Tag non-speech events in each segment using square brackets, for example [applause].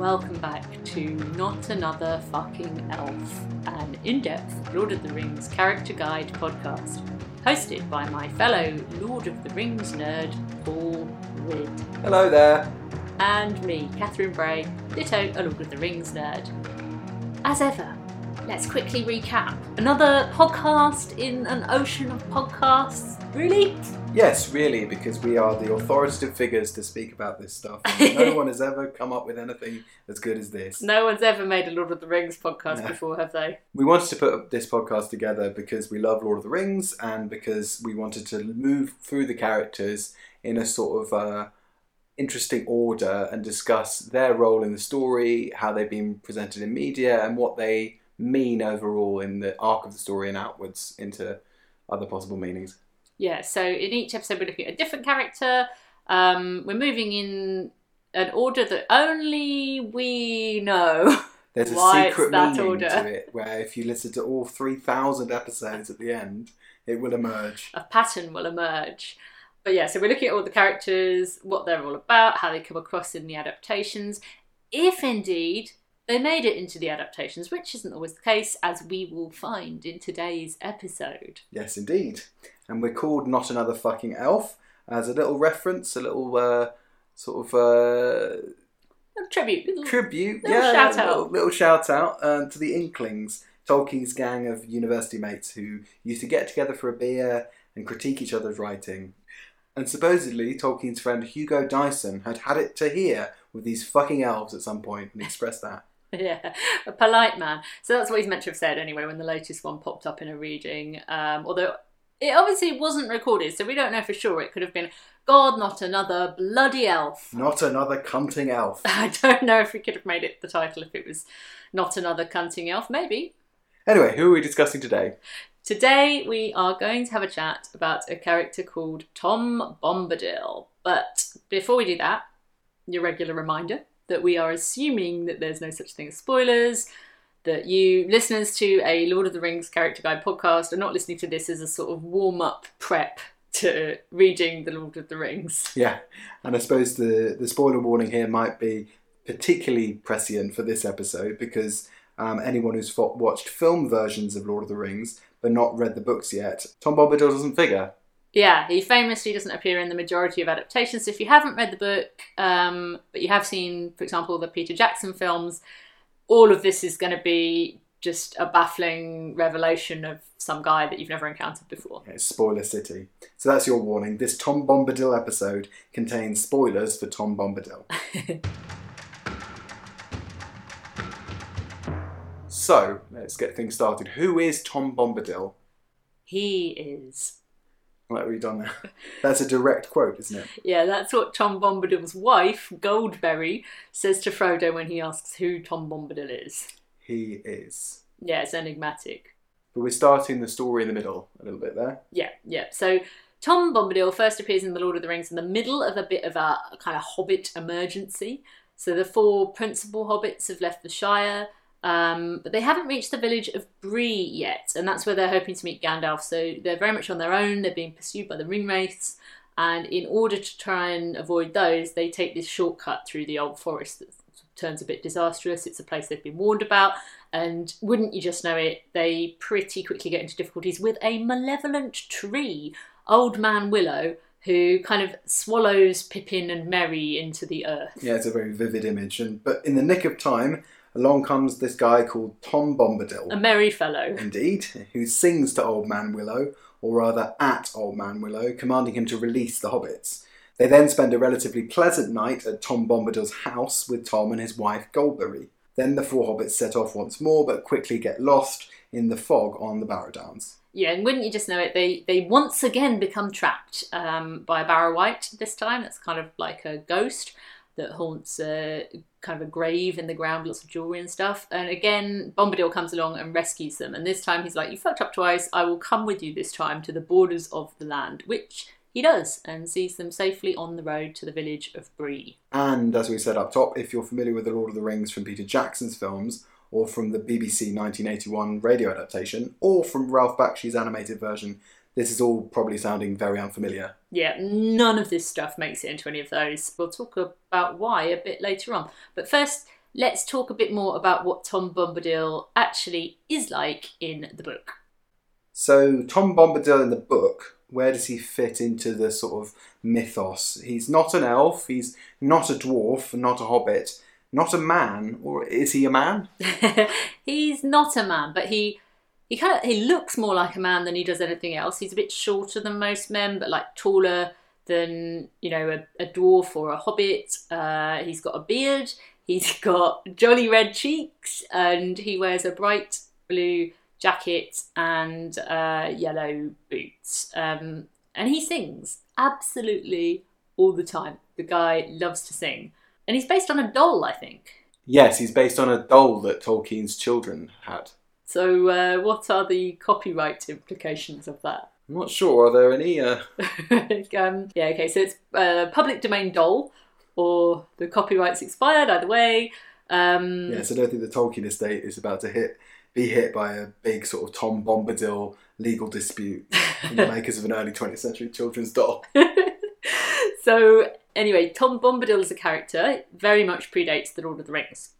welcome back to Not Another Fucking Elf, an in depth Lord of the Rings character guide podcast, hosted by my fellow Lord of the Rings nerd, Paul Ridd, Hello there. and me, Catherine Bray, ditto a Lord of the Rings nerd. As ever, let's quickly recap. Another podcast in an ocean of podcasts. Really? Yes, really, because we are the authoritative figures to speak about this stuff. no [laughs] one has ever come up with anything as good as this. No one's ever made a Lord of the Rings podcast No. before, have they? We wanted to put this podcast together because we love Lord of the Rings and because we wanted to move through the characters in a sort of uh, interesting order and discuss their role in the story, how they've been presented in media, and what they mean overall in the arc of the story and outwards into other possible meanings. Yeah, so in each episode, we're looking at a different character. Um, we're moving in an order that only we know. [laughs] There's a secret meaning order. to it where if you listen to all 3,000 episodes at the end, it will emerge. a pattern will emerge. But yeah, so we're looking at all the characters, what they're all about, how they come across in the adaptations, if indeed they made it into the adaptations, which isn't always the case, as we will find in today's episode. Yes, indeed. And we're called Not Another Fucking Elf as a little reference, a little uh, sort of uh, A tribute. little- tribute. Little yeah, shout little, out. little shout out um, to the Inklings, Tolkien's gang of university mates who used to get together for a beer and critique each other's writing. And supposedly, Tolkien's friend Hugo Dyson had had it to hear with these fucking elves at some point and expressed that. [laughs] Yeah, a polite man. So that's what he's meant to have said anyway when the latest one popped up in a reading. Um, although it obviously wasn't recorded, so we don't know for sure. It could have been, God, not another bloody elf. Not another cunting elf. [laughs] I don't know if we could have made it the title if it was not another cunting elf. Maybe. Anyway, who are we discussing today? Today we are going to have a chat about a character called Tom Bombadil. But before we do that, your regular reminder that we are assuming that there's no such thing as spoilers, that you listeners to a Lord of the Rings character guide podcast are not listening to this as a sort of warm up prep to reading the Lord of the Rings. Yeah, and I suppose the, the spoiler warning here might be particularly prescient for this episode because um, anyone who's watched film versions of Lord of the Rings but not read the books yet, Tom Bombadil doesn't figure. Yeah, he famously doesn't appear in the majority of adaptations. So if you haven't read the book, um, but you have seen, for example, the Peter Jackson films, all of this is going to be just a baffling revelation of some guy that you've never encountered before. Yeah, spoiler city. So that's your warning. This Tom Bombadil episode contains spoilers for Tom Bombadil. [laughs] so let's get things started. Who is Tom Bombadil? He is. Like we've done now. [laughs] That's a direct quote, isn't it? [laughs] Yeah, that's what Tom Bombadil's wife, Goldberry, says to Frodo when he asks who Tom Bombadil is. He is. Yeah, it's enigmatic. But we're starting the story in the middle a little bit there. Yeah, yeah. So Tom Bombadil first appears in The Lord of the Rings in the middle of a bit of a kind of hobbit emergency. So the four principal hobbits have left the Shire, um, but they haven't reached the village of Bree yet, and that's where they're hoping to meet Gandalf. So they're very much on their own. They're being pursued by the Ringwraiths, and in order to try and avoid those, they take this shortcut through the old forest that turns a bit disastrous. It's a place they've been warned about, and wouldn't you just know it, they pretty quickly get into difficulties with a malevolent tree, Old Man Willow, who kind of swallows Pippin and Merry into the earth. Yeah, it's a very vivid image. And but in the nick of time, along comes this guy called Tom Bombadil. A merry fellow. Indeed, who sings to Old Man Willow, or rather at Old Man Willow, commanding him to release the hobbits. They then spend a relatively pleasant night at Tom Bombadil's house with Tom and his wife Goldberry. Then the four hobbits set off once more, but quickly get lost in the fog on the Barrow Downs. Yeah, and wouldn't you just know it, they they once again become trapped um, by a Barrow-wight this time. That's kind of like a ghost that haunts a kind of a grave in the ground, lots of jewelry and stuff. And again, Bombadil comes along and rescues them. And this time he's like, "You fucked up twice. I will come with you this time to the borders of the land," which he does, and sees them safely on the road to the village of Bree. And as we said up top, if you're familiar with The Lord of the Rings from Peter Jackson's films, or from the BBC 1981 radio adaptation, or from Ralph Bakshi's animated version, this is all probably sounding very unfamiliar. Yeah, none of this stuff makes it into any of those. We'll talk about why a bit later on. But first, let's talk a bit more about what Tom Bombadil actually is like in the book. So, Tom Bombadil in the book, where does he fit into the sort of mythos? He's not an elf, he's not a dwarf, not a hobbit, not a man, or is he a man? [laughs] he's not a man, but he he kind of he looks more like a man than he does anything else. He's a bit shorter than most men, but like taller than you know a, a dwarf or a hobbit. Uh, he's got a beard. He's [laughs] got jolly red cheeks, and he wears a bright blue jacket and uh, yellow boots. Um, and he sings absolutely all the time. The guy loves to sing, and he's based on a doll, I think. Yes, he's based on a doll that Tolkien's children had. So, uh, what are the copyright implications of that? I'm not sure. Are there any? Uh... [laughs] um, yeah, okay. So it's a public domain doll, or the copyright's expired. Either way. Um, yes, I don't think the Tolkien estate is about to hit be hit by a big sort of Tom Bombadil legal dispute from the [laughs] makers of an early 20th century children's doll. [laughs] so anyway, Tom Bombadil as a character very much predates The Lord of the Rings.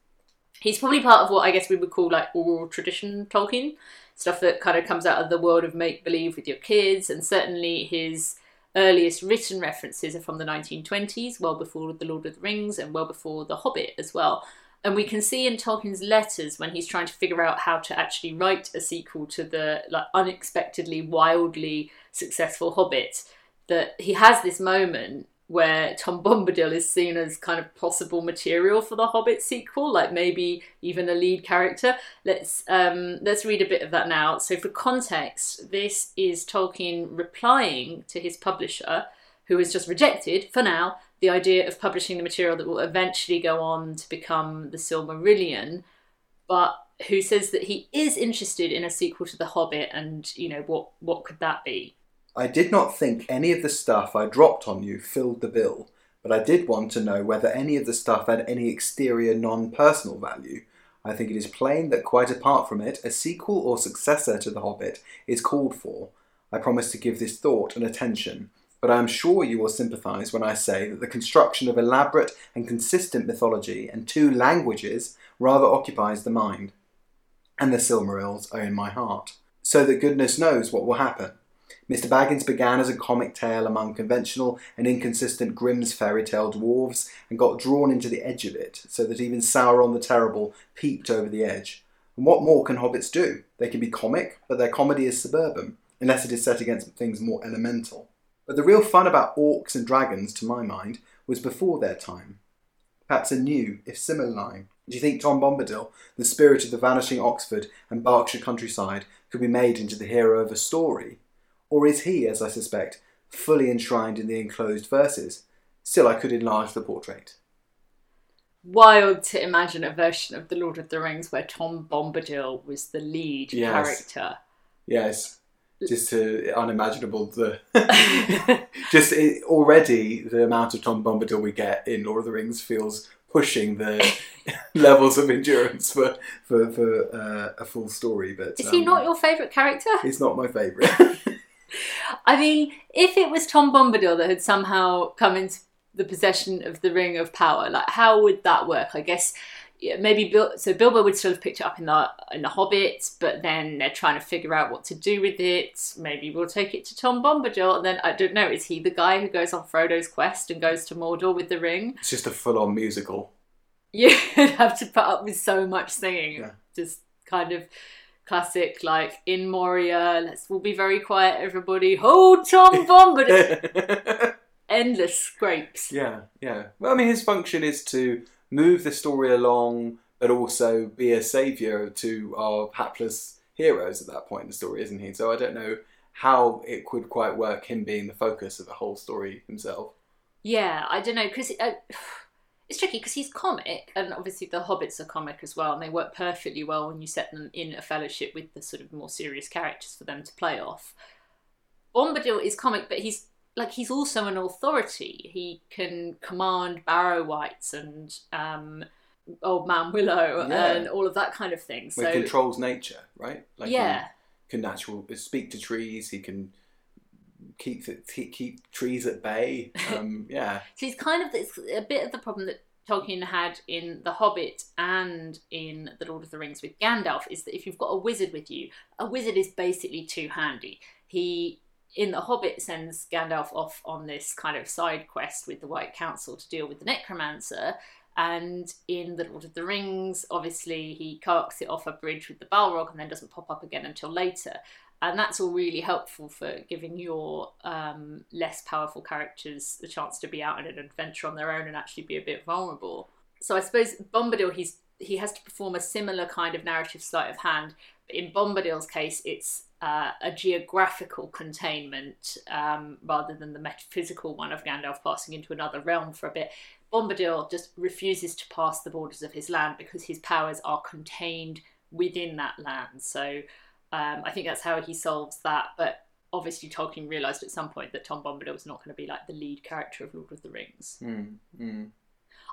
He's probably part of what I guess we would call like oral tradition Tolkien, stuff that kind of comes out of the world of make believe with your kids, and certainly his earliest written references are from the 1920s, well before The Lord of the Rings and well before The Hobbit as well. And we can see in Tolkien's letters when he's trying to figure out how to actually write a sequel to the like unexpectedly wildly successful Hobbit that he has this moment where Tom Bombadil is seen as kind of possible material for the Hobbit sequel, like maybe even a lead character. Let's um, let's read a bit of that now. So, for context, this is Tolkien replying to his publisher, who has just rejected, for now, the idea of publishing the material that will eventually go on to become the Silmarillion, but who says that he is interested in a sequel to The Hobbit, and you know what what could that be? I did not think any of the stuff I dropped on you filled the bill, but I did want to know whether any of the stuff had any exterior non personal value. I think it is plain that quite apart from it, a sequel or successor to The Hobbit is called for. I promise to give this thought and attention, but I am sure you will sympathise when I say that the construction of elaborate and consistent mythology and two languages rather occupies the mind. And the Silmarils are in my heart. So that goodness knows what will happen. Mr. Baggins began as a comic tale among conventional and inconsistent Grimm's fairy tale dwarves and got drawn into the edge of it, so that even Sauron the Terrible peeped over the edge. And what more can hobbits do? They can be comic, but their comedy is suburban, unless it is set against things more elemental. But the real fun about orcs and dragons, to my mind, was before their time. Perhaps a new, if similar line. Do you think Tom Bombadil, the spirit of the vanishing Oxford and Berkshire countryside, could be made into the hero of a story? Or is he, as I suspect, fully enshrined in the enclosed verses? Still, I could enlarge the portrait. Wild to imagine a version of The Lord of the Rings where Tom Bombadil was the lead Yes. character. Yes, just uh, unimaginable. The [laughs] [laughs] just it, already the amount of Tom Bombadil we get in Lord of the Rings feels pushing the [laughs] levels of endurance for for, for uh, a full story. But Is he um, not your favourite character? He's not my favourite. I mean, if it was Tom Bombadil that had somehow come into the possession of the Ring of Power, like how would that work? I guess yeah, maybe Bil- so Bilbo would still have picked it up in the in the Hobbit, but then they're trying to figure out what to do with it. Maybe we'll take it to Tom Bombadil, and then I don't know. Is he the guy who goes on Frodo's quest and goes to Mordor with the ring? it's just a full-on musical. [laughs] You'd have to put up with so much singing. Yeah. Just kind of classic, like in Moria. Let's we'll be very quiet, everybody. Hold Tom [laughs] Bombadil. [laughs] Endless scrapes. Yeah, yeah. Well, I mean, his function is to move the story along, but also be a savior to our hapless heroes at that point in the story, isn't he? So I don't know how it could quite work him being the focus of the whole story himself. Yeah, I don't know because uh, it's tricky because he's comic, and obviously the hobbits are comic as well, and they work perfectly well when you set them in a fellowship with the sort of more serious characters for them to play off. Bombadil is comic, but he's like he's also an authority. He can command Barrow-wights and um, Old Man Willow Yeah. and all of that kind of thing. So he controls nature, right? Like yeah, he can natural speak to trees. He can keep keep, keep trees at bay. [laughs] Um, yeah, So it's kind of it's a bit of the problem that Tolkien had in The Hobbit and in The Lord of the Rings with Gandalf is that if you've got a wizard with you, a wizard is basically too handy. He in The Hobbit sends Gandalf off on this kind of side quest with the White Council to deal with the necromancer. And in The Lord of the Rings, obviously, he carks it off a bridge with the Balrog and then doesn't pop up again until later. And that's all really helpful for giving your um, less powerful characters the chance to be out on an adventure on their own and actually be a bit vulnerable. So I suppose Bombadil, he's he has to perform a similar kind of narrative sleight of hand. In Bombadil's case, it's uh, a geographical containment um, rather than the metaphysical one of Gandalf passing into another realm for a bit. Bombadil just refuses to pass the borders of his land because his powers are contained within that land. So um, I think that's how he solves that. But obviously, Tolkien realised at some point that Tom Bombadil was not going to be like the lead character of Lord of the Rings. Mm, mm.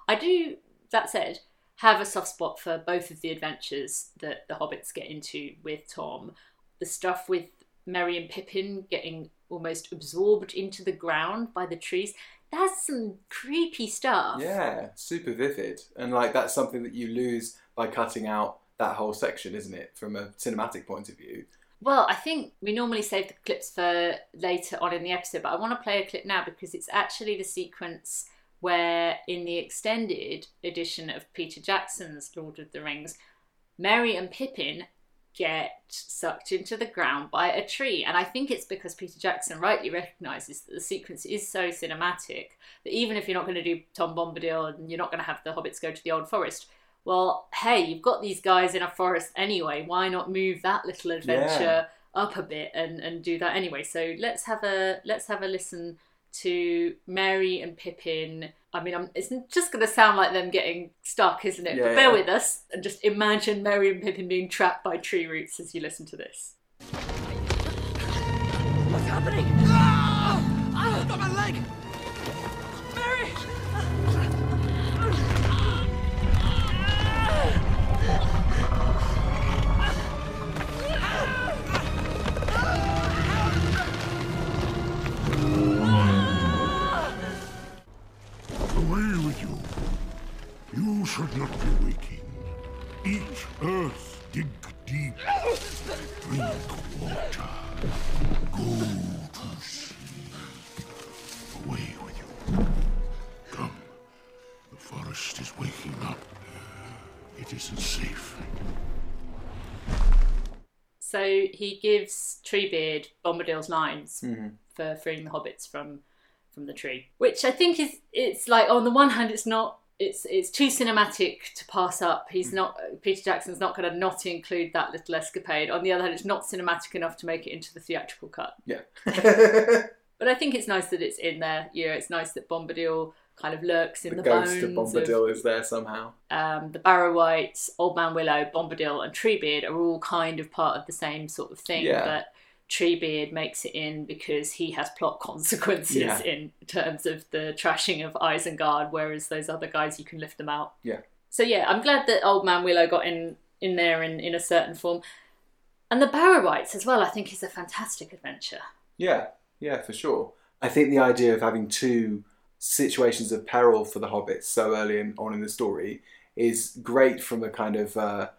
I do, that said, have a soft spot for both of the adventures that the hobbits get into with Tom. The stuff with Merry and Pippin getting almost absorbed into the ground by the trees. That's some creepy stuff. Yeah, super vivid. And like that's something that you lose by cutting out that whole section, isn't it? From a cinematic point of view. Well, I think we normally save the clips for later on in the episode, but I want to play a clip now because it's actually the sequence where, in the extended edition of Peter Jackson's Lord of the Rings, Merry and Pippin get sucked into the ground by a tree. And I think it's because Peter Jackson rightly recognises that the sequence is so cinematic that even if you're not going to do Tom Bombadil and you're not going to have the hobbits go to the Old Forest, well, hey, you've got these guys in a forest anyway. Why not move that little adventure Yeah. up a bit and, and do that anyway? So let's have a let's have a listen to Merry and Pippin. I mean, I'm, it's just going to sound like them getting stuck, isn't it? Yeah, but bear yeah. with us and just imagine Merry and Pippin being trapped by tree roots as you listen to this. What's happening? You should not be waking. Eat earth, dig deep, drink water, go to sleep. Away with you. Come. The forest is waking up. It isn't safe. So he gives Treebeard Bombadil's lines Mm-hmm. for freeing the hobbits from from the tree, which I think is it's like on the one hand it's not it's it's too cinematic to pass up. He's not Peter Jackson's not going to not include that little escapade. On the other hand, it's not cinematic enough to make it into the theatrical cut. Yeah. [laughs] [laughs] But I think it's nice that it's in there. You know, it's nice that Bombadil kind of lurks in the the, ghost of Bombadil is there somehow. um, the Barrow-wights, Old Man Willow, Bombadil, and Treebeard are all kind of part of the same sort of thing. Yeah. But Treebeard makes it in because he has plot [laughs] consequences Yeah. in terms of the trashing of Isengard, whereas those other guys you can lift them out. Yeah. So yeah, I'm glad that Old Man Willow got in in there in, in a certain form. And the Barrow-wights as well, I think is a fantastic adventure. Yeah, yeah, for sure. I think the idea of having two situations of peril for the hobbits so early in, on in the story is great from a kind of uh,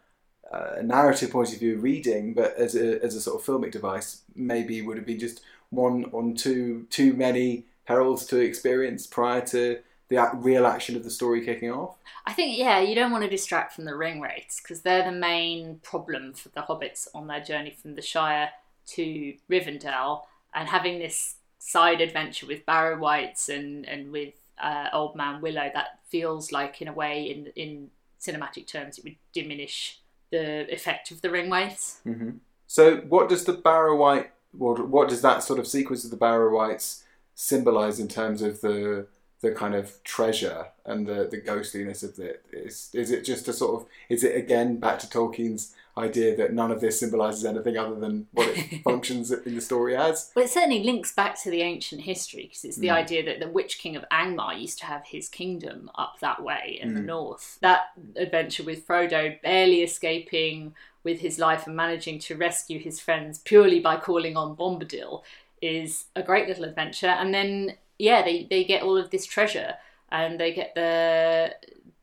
uh, narrative point of view reading, but as a, as a sort of filmic device, maybe would have been just one on two too many perils to experience prior to the real action of the story kicking off. I think, yeah, you don't want to distract from the ring wraiths because they're the main problem for the hobbits on their journey from the Shire to Rivendell. And having this side adventure with Barrow-wights and, and with uh, Old Man Willow, that feels like, in a way, in, in cinematic terms, it would diminish the effect of the ring wraiths. hmm So, what does the Barrow-wight, what, what does that sort of sequence of the Barrow-wights symbolize in terms of the the kind of treasure and the, the ghostliness of it? Is is it just a sort of is it again back to Tolkien's idea that none of this symbolizes anything other than what it [laughs] functions in the story as? Well, it certainly links back to the ancient history because it's the Mm. idea that the Witch King of Angmar used to have his kingdom up that way in the Mm. north. That adventure with Frodo barely escaping with his life and managing to rescue his friends purely by calling on Bombadil is a great little adventure. And then, yeah, they, they get all of this treasure and they get the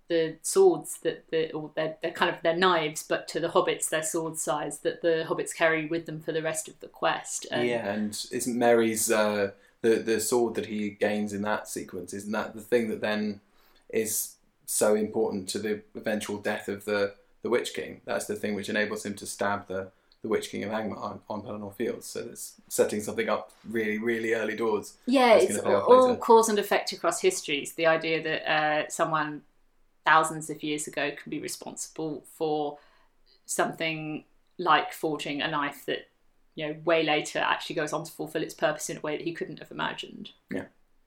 the swords that the or they're, they're kind of their knives, but to the hobbits they're sword size that the hobbits carry with them for the rest of the quest. And yeah, and isn't Merry's uh, the the sword that he gains in that sequence? Isn't that the thing that then is so important to the eventual death of the the Witch King? That's the thing which enables him to stab the the Witch King of Angmar on, on Pelennor Fields. So it's setting something up really, really early doors. Yeah, it's off all cause and effect across histories. The idea that uh, someone thousands of years ago can be responsible for something like forging a knife that, you know, way later actually goes on to fulfill its purpose in a way that he couldn't have imagined. Yeah.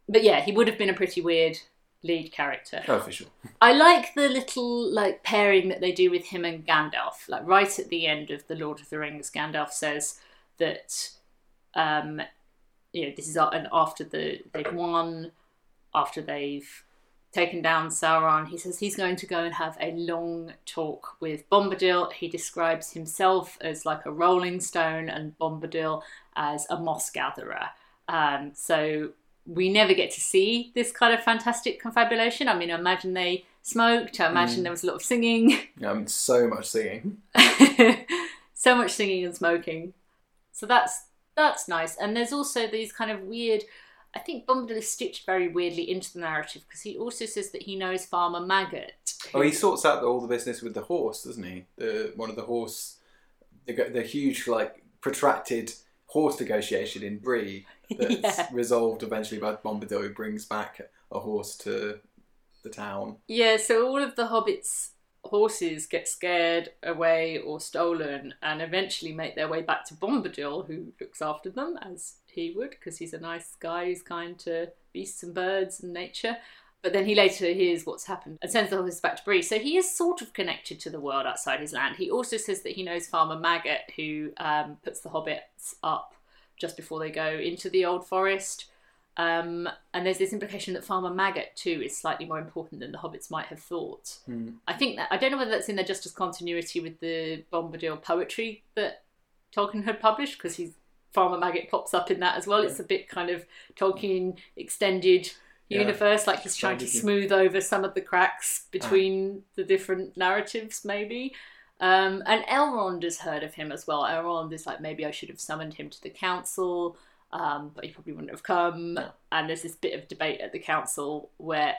But yeah, he would have been a pretty weird lead character. Oh, for sure. [laughs] I like the little like pairing that they do with him and Gandalf. Like right at the end of the Lord of the Rings, Gandalf says that um, you know this is and after the they've won, after they've taken down Sauron. He says he's going to go and have a long talk with Bombadil. He describes himself as like a rolling stone and Bombadil as a moss gatherer. Um, so we never get to see this kind of fantastic confabulation. I mean, I imagine they smoked. I imagine there was a lot of singing, [laughs] Um, so much singing. [laughs] so much singing and smoking. So that's that's nice. And there's also these kind of weird. I think Bombadil is stitched very weirdly into the narrative because he also says that he knows Farmer Maggot. Oh, he sorts out all the business with the horse, doesn't he? The one of the horse, the, the huge like protracted horse negotiation in Bree [laughs] that's Yeah. resolved eventually by Bombadil, who brings back a horse to the town. Yeah, so all of the hobbits' horses get scared away or stolen and eventually make their way back to Bombadil, who looks after them as he would, because he's a nice guy who's kind to beasts and birds and nature. But then he later hears what's happened and sends the horses back to Bree. So he is sort of connected to the world outside his land. He also says that he knows Farmer Maggot, who um, puts the hobbits up just before they go into the old forest. Um, and there's this implication that Farmer Maggot too is slightly more important than the hobbits might have thought. I think that I don't know whether that's in there just as continuity with the Bombadil poetry that Tolkien had published because he's Farmer Maggot pops up in that as well. It's a bit kind of Tolkien extended Yeah. universe, like he's trying to smooth over some of the cracks between the different narratives, maybe. Um, and Elrond has heard of him as well. Elrond is like, maybe I should have summoned him to the council, um, but he probably wouldn't have come. And there's this bit of debate at the council where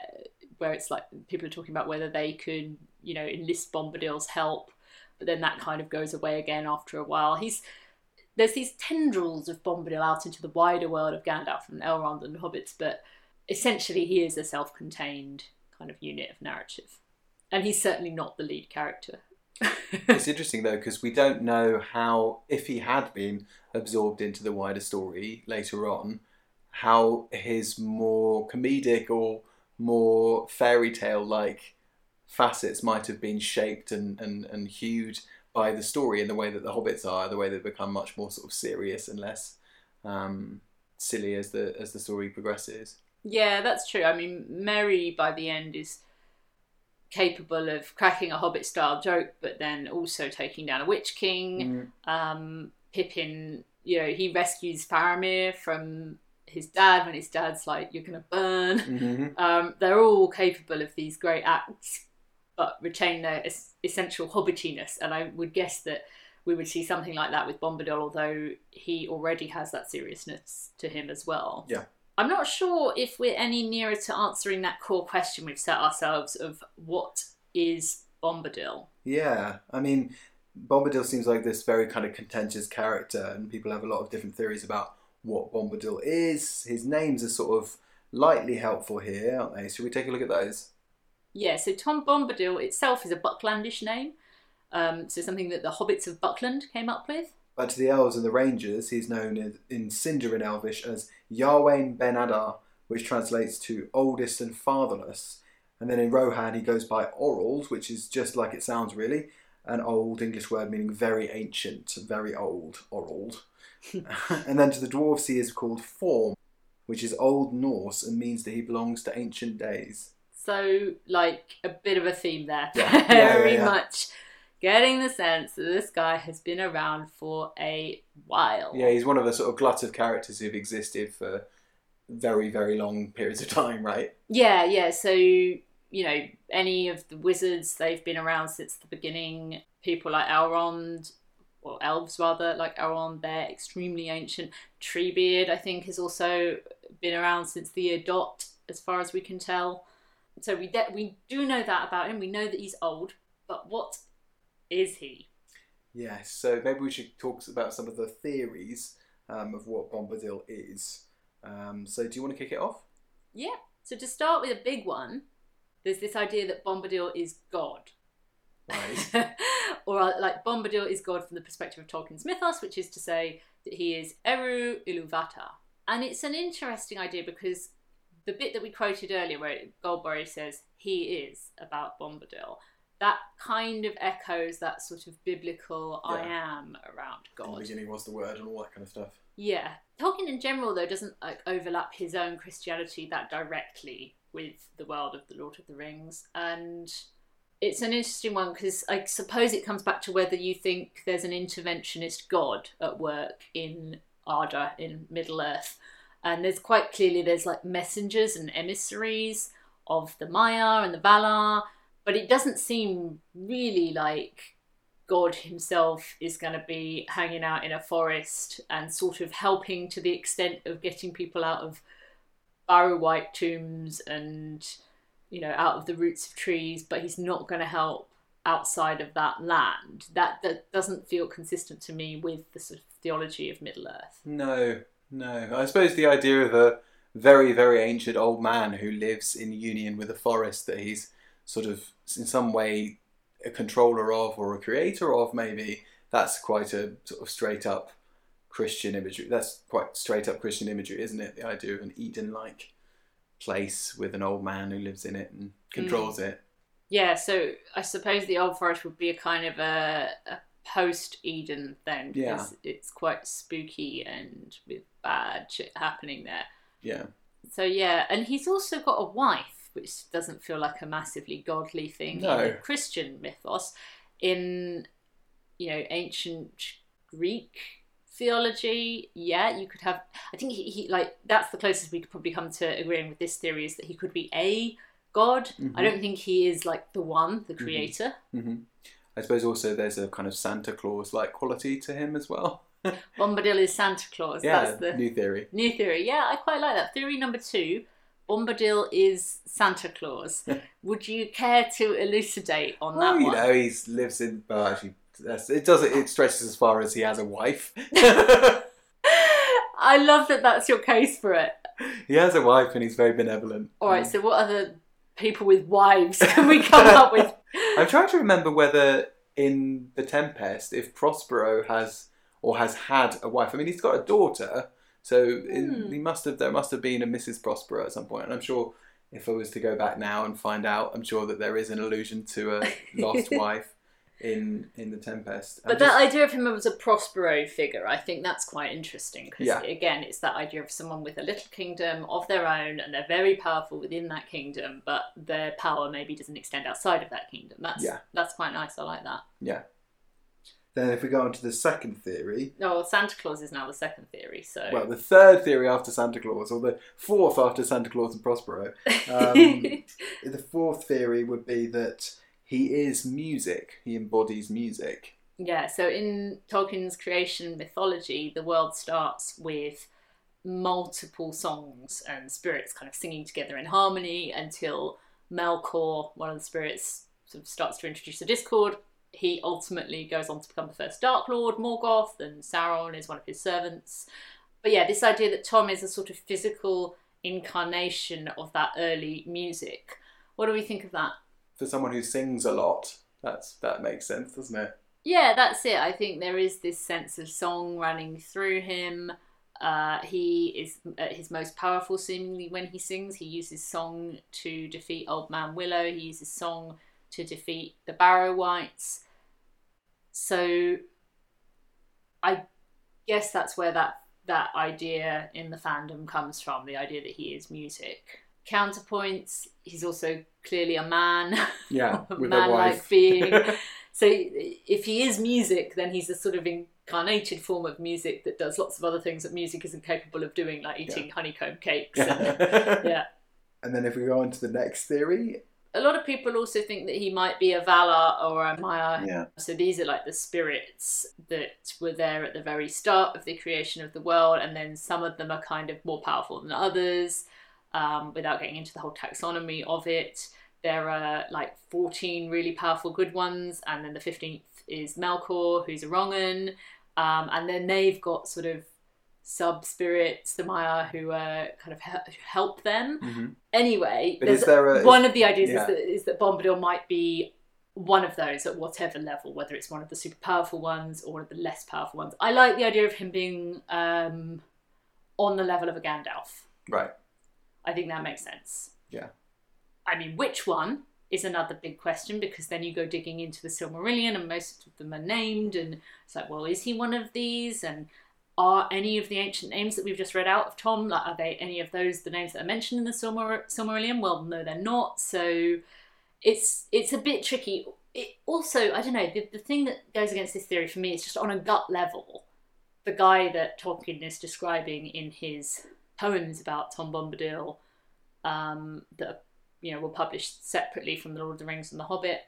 where it's like people are talking about whether they could, you know, enlist Bombadil's help, but then that kind of goes away again after a while. He's there's these tendrils of Bombadil out into the wider world of Gandalf and Elrond and hobbits, but essentially he is a self-contained kind of unit of narrative, and he's certainly not the lead character. [laughs] It's interesting though because we don't know how, if he had been absorbed into the wider story later on, how his more comedic or more fairy tale like facets might have been shaped and, and, and hued by the story in the way that the hobbits are, the way they become much more sort of serious and less um, silly as the as the story progresses. Yeah, that's true. I mean, Merry by the end is capable of cracking a Hobbit style joke, but then also taking down a Witch King. Um, Pippin, you know, he rescues Faramir from his dad when his dad's like, "You're gonna burn." Mm-hmm. [laughs] Um, they're all capable of these great acts, but retain their es- essential hobbitiness. And I would guess that we would see something like that with Bombadil, although he already has that seriousness to him as well. Yeah. I'm not sure if we're any nearer to answering that core question we've set ourselves of what is Bombadil. Yeah, I mean, Bombadil seems like this very kind of contentious character, and people have a lot of different theories about what Bombadil is. His names are sort of lightly helpful here, aren't they? Should we take a look at those? Yeah, so Tom Bombadil itself is a Bucklandish name, um, so something that the hobbits of Buckland came up with. But to the elves and the rangers, he's known in, in Sindarin Elvish as Iarwain Ben-adar, which translates to oldest and fatherless. And then in Rohan, he goes by Orald, which is just like it sounds really, an old English word meaning very ancient, very old, Orald. [laughs] and then to the dwarves, he is called Forn, which is Old Norse and means that he belongs to ancient days. So, like, a bit of a theme there. Yeah. Yeah, yeah, [laughs] Very yeah. much getting the sense that this guy has been around for a while. Yeah, he's one of the sort of glut of characters who've existed for very, very long periods of time, right? Yeah, yeah. So you know, any of the wizards, they've been around since the beginning. People like Elrond, or elves rather, like Elrond, they're extremely ancient. Treebeard, I think, has also been around since the year dot, as far as we can tell. So we de- we do know that about him. We know that he's old, but what is he? Yes, so maybe we should talk about some of the theories um, of what Bombadil is. Um, so, do you want to kick it off? Yeah. So to start with a big one, there's this idea that Bombadil is God. Right. [laughs] or uh, like Bombadil is God from the perspective of Tolkien's mythos, which is to say that he is Eru Ilúvatar. And it's an interesting idea because the bit that we quoted earlier, where Goldberry says he is about Bombadil, that kind of echoes that sort of biblical I am around God. In the beginning was the word and all that kind of stuff. Yeah, Tolkien in general though doesn't like overlap his own Christianity that directly with the world of the Lord of the Rings, and it's an interesting one because I suppose it comes back to whether you think there's an interventionist god at work in Arda in Middle Earth, and there's quite clearly there's like messengers and emissaries of the Maia and the Valar, but it doesn't seem really like God himself is going to be hanging out in a forest and sort of helping to the extent of getting people out of barrow wight tombs and you know out of the roots of trees but he's not going to help outside of that land that that doesn't feel consistent to me with the sort of theology of middle earth No, no. I suppose the idea of a very, very ancient old man who lives in union with a forest that he's sort of in some way a controller of or a creator of, maybe, that's quite a sort of straight up Christian imagery. That's quite straight up Christian imagery, isn't it? The idea of an Eden like place with an old man who lives in it and controls mm. it. yeah so i suppose the old forest would be a kind of a, a post eden then Yeah. because it's quite spooky and with bad shit happening there Yeah. So yeah, and he's also got a wife, which doesn't feel like a massively godly thing No. in the Christian mythos. In you know ancient Greek theology, yeah, you could have. I think he, he like that's the closest we could probably come to agreeing with this theory is that he could be a god. I don't think he is like the one, the creator. hmm I suppose also there's a kind of Santa Claus like quality to him as well. [laughs] Bombadil is Santa Claus. yeah, That's the new theory. New theory. Yeah, I quite like that. Theory number two Bombadil is Santa Claus. [laughs] Would you care to elucidate on that Well, you one? know, he lives in. Well, actually, it does. It stretches as far as he has a wife. [laughs] I love that that's your case for it. he has a wife, and he's very benevolent. All right, mm. so what other people with wives [laughs] can we come up with? I'm trying to remember whether in the Tempest, if Prospero has or has had a wife. I mean, he's got a daughter, so in, Hmm. he must have. There must have been a Mrs. Prospero at some point, and I'm sure. If I was to go back now and find out, I'm sure that there is an allusion to a [laughs] lost wife in in the Tempest. I'm But just- that idea of him as a Prospero figure, I think that's quite interesting because, Yeah. again, it's that idea of someone with a little kingdom of their own and they're very powerful within that kingdom, but their power maybe doesn't extend outside of that kingdom. That's Yeah. that's quite nice. I like that. yeah. Then if we go on to the second theory, well, Santa Claus is now the second theory, so well, the third theory after Santa Claus, or the fourth after Santa Claus and Prospero, um, [laughs] the fourth theory would be that he is music. He embodies music. yeah. So in Tolkien's creation mythology, the world starts with multiple songs and spirits kind of singing together in harmony until Melkor, one of the spirits, sort of starts to introduce a discord. He ultimately goes on to become the first Dark Lord, Morgoth, and Sauron is one of his servants. But yeah, this idea that Tom is a sort of physical incarnation of that early music. What do we think of that? For someone who sings a lot, that's that makes sense, doesn't it? Yeah, that's it. I think there is this sense of song running through him. Uh, he is at his most powerful, seemingly, when he sings. He uses song to defeat Old Man Willow. He uses song to defeat the Barrow-wights. So, I guess that's where that that idea in the fandom comes from. The idea that he is music. Counterpoints. He's also clearly a man. Yeah, [laughs] a man-like being. [laughs] so if he is music, then he's a sort of incarnated form of music that does lots of other things that music isn't capable of doing, like eating honeycomb cakes. and- yeah. yeah. [laughs] And then if we go on to the next theory, a lot of people also think that he might be a Valar or a Maia. Yeah. So these are like the spirits that were there at the very start of the creation of the world, and then some of them are kind of more powerful than others. Um, without getting into the whole taxonomy of it, there are like 14 really powerful good ones, and then the 15th is Melkor, who's a Rongan. Um, and then they've got sort of sub spirits, the Maia, who uh, kind of he- help them. Mhm. Anyway, But there's- is there a- one of the ideas yeah. is, that, is that Bombadil might be one of those at whatever level, whether it's one of the super powerful ones or one of the less powerful ones. I like the idea of him being um, on the level of a Gandalf. Right. I think that makes sense. Yeah. I mean, which one is another big question because then you go digging into the Silmarillion and most of them are named, and it's like, well, is he one of these? And are any of the ancient names that we've just read out of Tom, like, are they any of those the names that are mentioned in the Silmar- Silmarillion? Well, no, they're not. So it's it's a bit tricky. It also, I don't know, the, the thing that goes against this theory for me is just on a gut level. The guy that Tolkien is describing in his poems about Tom Bombadil um, that you know were published separately from the Lord of the Rings and the Hobbit.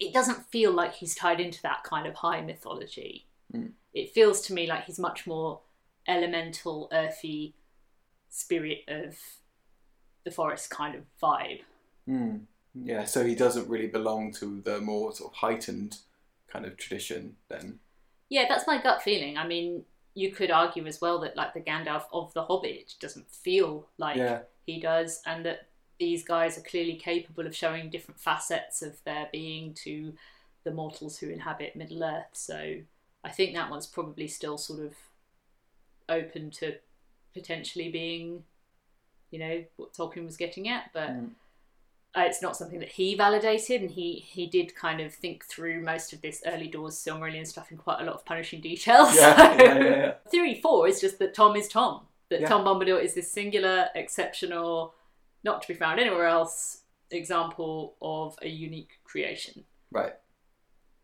It doesn't feel like he's tied into that kind of high mythology. Mm. It feels to me like he's much more elemental, earthy spirit of the forest kind of vibe. Mm. Yeah, so he doesn't really belong to the more sort of heightened kind of tradition then. Yeah, that's my gut feeling. I mean, you could argue as well that like the Gandalf of the Hobbit doesn't feel like Yeah. he does, and that these guys are clearly capable of showing different facets of their being to the mortals who inhabit Middle Earth. So I think that one's probably still sort of open to potentially being, you know, what Tolkien was getting at, but. Mm. Uh, it's not something that he validated, and he he did kind of think through most of this early doors Silmarillion stuff in quite a lot of punishing detail. [laughs] Yeah, so- yeah, yeah, yeah. Theory four is just that Tom is Tom. That Yeah. Tom Bombadil is this singular, exceptional, not to be found anywhere else example of a unique creation. Right.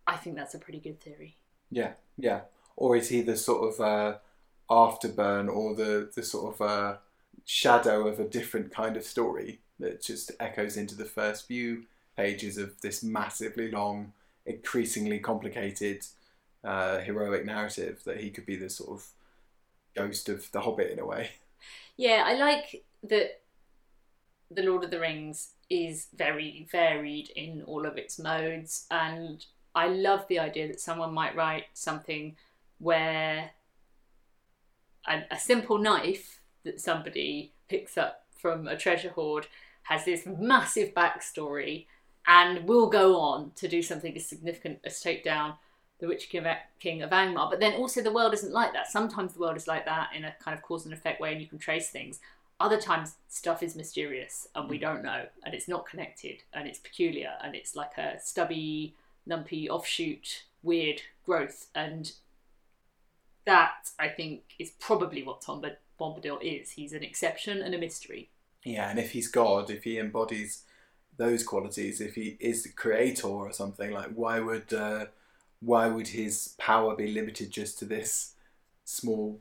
I think that's a pretty good theory. Yeah, yeah. Or is he the sort of uh, afterburn or the, the sort of uh, shadow of a different kind of story that just echoes into the first few pages of this massively long, increasingly complicated, uh, heroic narrative that he could be the sort of ghost of the Hobbit in a way? Yeah, I like that the Lord of the Rings is very varied in all of its modes, and I love the idea that someone might write something where a, a simple knife that somebody picks up from a treasure hoard has this massive backstory and will go on to do something as significant as take down the Witch King of, King of Angmar. But then also the world isn't like that. Sometimes the world is like that in a kind of cause and effect way, and you can trace things. Other times stuff is mysterious and we mm. don't know, and it's not connected, and it's peculiar, and it's like a stubby, lumpy offshoot, weird growth. And that I think is probably what Tom Bombadil is. He's an exception and a mystery. Yeah, and if he's God, if he embodies those qualities, if he is the creator or something, like why would uh, why would his power be limited just to this small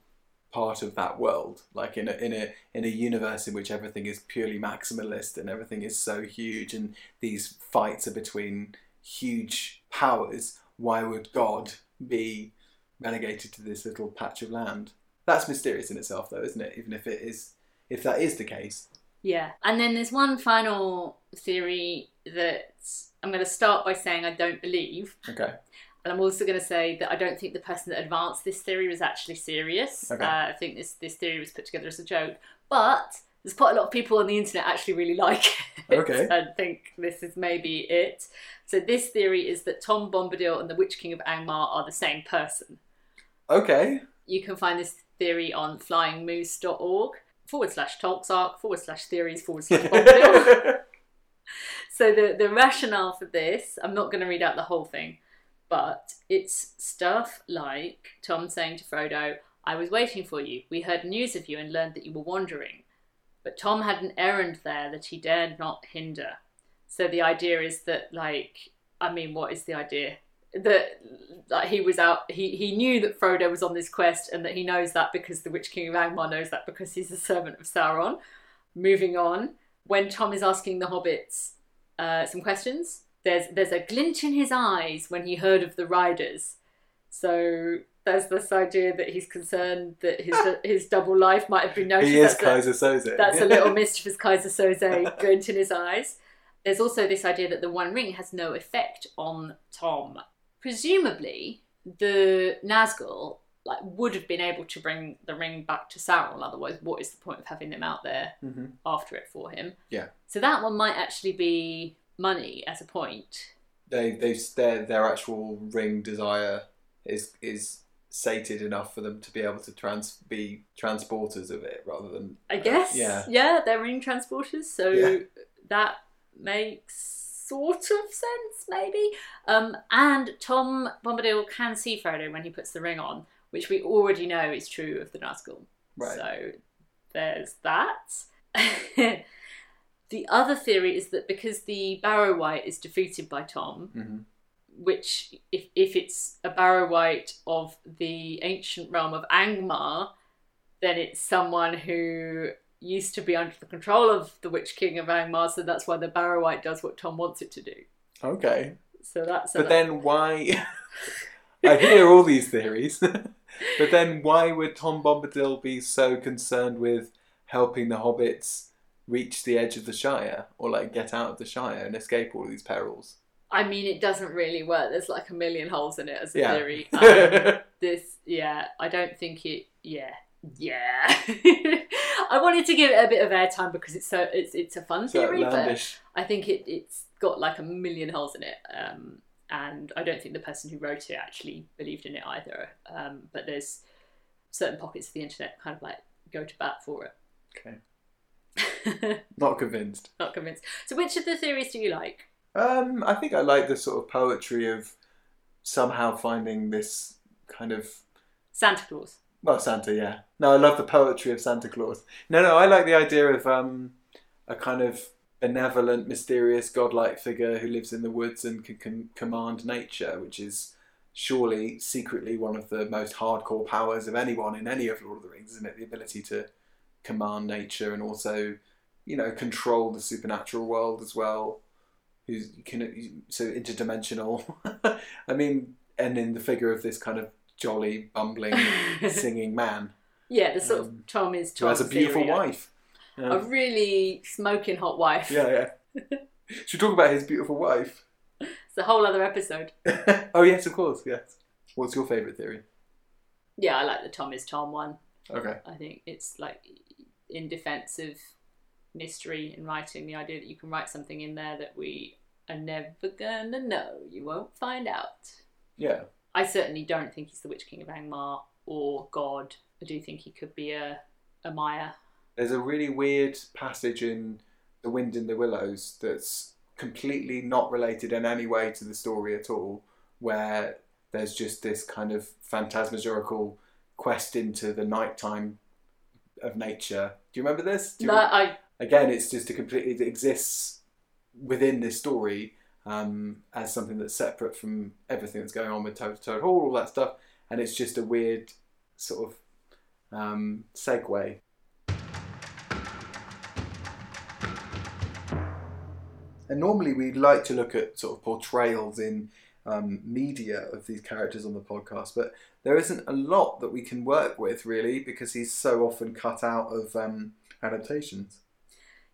part of that world? Like in a in a in a universe in which everything is purely maximalist and everything is so huge, and these fights are between huge powers. Why would God be relegated to this little patch of land? That's mysterious in itself, though, isn't it? Even if it is, if that is the case. Yeah. And then there's one final theory that I'm going to start by saying I don't believe. Okay. And I'm also going to say that I don't think the person that advanced this theory was actually serious. Okay. Uh, I think this, this theory was put together as a joke. But there's quite a lot of people on the internet actually really like it Okay. [laughs] and think this is maybe it. So this theory is that Tom Bombadil and the Witch King of Angmar are the same person. Okay. You can find this theory on flyingmoose.org forward slash tolksarc forward slash theories forward slash Bombadil. [laughs] so the, the rationale for this, I'm not going to read out the whole thing, but it's stuff like Tom saying to Frodo, I was waiting for you. We heard news of you and learned that you were wandering. But Tom had an errand there that he dared not hinder. So the idea is that, like, I mean, what is the idea? That like, he was out, he, he knew that Frodo was on this quest and that he knows that because the Witch King of Angmar knows that because he's a servant of Sauron. Moving on, when Tom is asking the hobbits, uh, some questions. There's there's a glint in his eyes when he heard of the riders. So there's this idea that he's concerned that his [laughs] his double life might have been noticed. he is That's a- Keyser Söze. that's a little mischievous [laughs] Keyser Söze glint in his eyes. There's also this idea that the One Ring has no effect on Tom. Presumably, the Nazgul like would have been able to bring the ring back to Sauron. Otherwise, what is the point of having them out there Mhm. after it for him? Yeah. So that one might actually be money as a point. They they their their actual ring desire is is sated enough for them to be able to trans be transporters of it rather than I guess. yeah. Yeah, they're ring transporters, so Yeah. that makes sort of sense, maybe. Um, and Tom Bombadil can see Frodo when he puts the ring on, which we already know is true of the Nazgul. Right. So there's that. [laughs] the other theory is that because the Barrow-wight is defeated by Tom, Mhm. Which if if it's a Barrow-wight of the ancient realm of Angmar, then it's someone who used to be under the control of the Witch King of Angmar, so that's why the Barrow-wight does what Tom wants it to do. Okay. So that's But then why? [laughs] I hear all these theories, [laughs] but then why would Tom Bombadil be so concerned with helping the hobbits reach the edge of the Shire or like get out of the Shire and escape all of these perils? I mean, it doesn't really work. There's like a million holes in it as a Yeah. theory. [laughs] Um, this, yeah, I don't think it. Yeah, yeah. [laughs] I wanted to give it a bit of airtime because it's so it's it's a fun so theory, but. I think it it's got like a million holes in it. Um, and I don't think the person who wrote it actually believed in it either. Um, but there's certain pockets of the internet kind of like go to bat for it. Okay. [laughs] Not convinced. Not convinced. So, which of the theories do you like? Um, I think I like the sort of poetry of somehow finding this kind of Santa Claus. well Santa, yeah. No, I love the poetry of Santa Claus. No, no, I like the idea of um, a kind of benevolent, mysterious, godlike figure who lives in the woods and can, can command nature, which is surely secretly one of the most hardcore powers of anyone in any of Lord of the Rings, isn't it? The ability to command nature and also, you know, control the supernatural world as well. Who's can so interdimensional. [laughs] I mean, and in the figure of this kind of jolly, bumbling, [laughs] singing man Yeah, the sort Um, of Tom is Tom. who has a beautiful wife. A really smoking hot wife. yeah. yeah. [laughs] Should talk about his beautiful wife? It's a whole other episode. oh yes, of course. Yes. What's your favourite theory? Yeah, I like the Tom is Tom one. Okay. I think it's like in defense of mystery in writing, the idea that you can write something in there that we are never gonna know. You won't find out. Yeah. I certainly don't think he's the Witch King of Angmar or God. I do think he could be a a Maia. There's a really weird passage in The Wind in the Willows that's completely not related in any way to the story at all, where there's just this kind of phantasmagorical quest into the nighttime of nature. Do you remember this? Do you No, I again, it's just a completely it exists within this story um, as something that's separate from everything that's going on with Toad Toad Hall, all that stuff, and it's just a weird sort of um, segue. And normally we'd like to look at sort of portrayals in um, media of these characters on the podcast, but there isn't a lot that we can work with really because he's so often cut out of um, adaptations.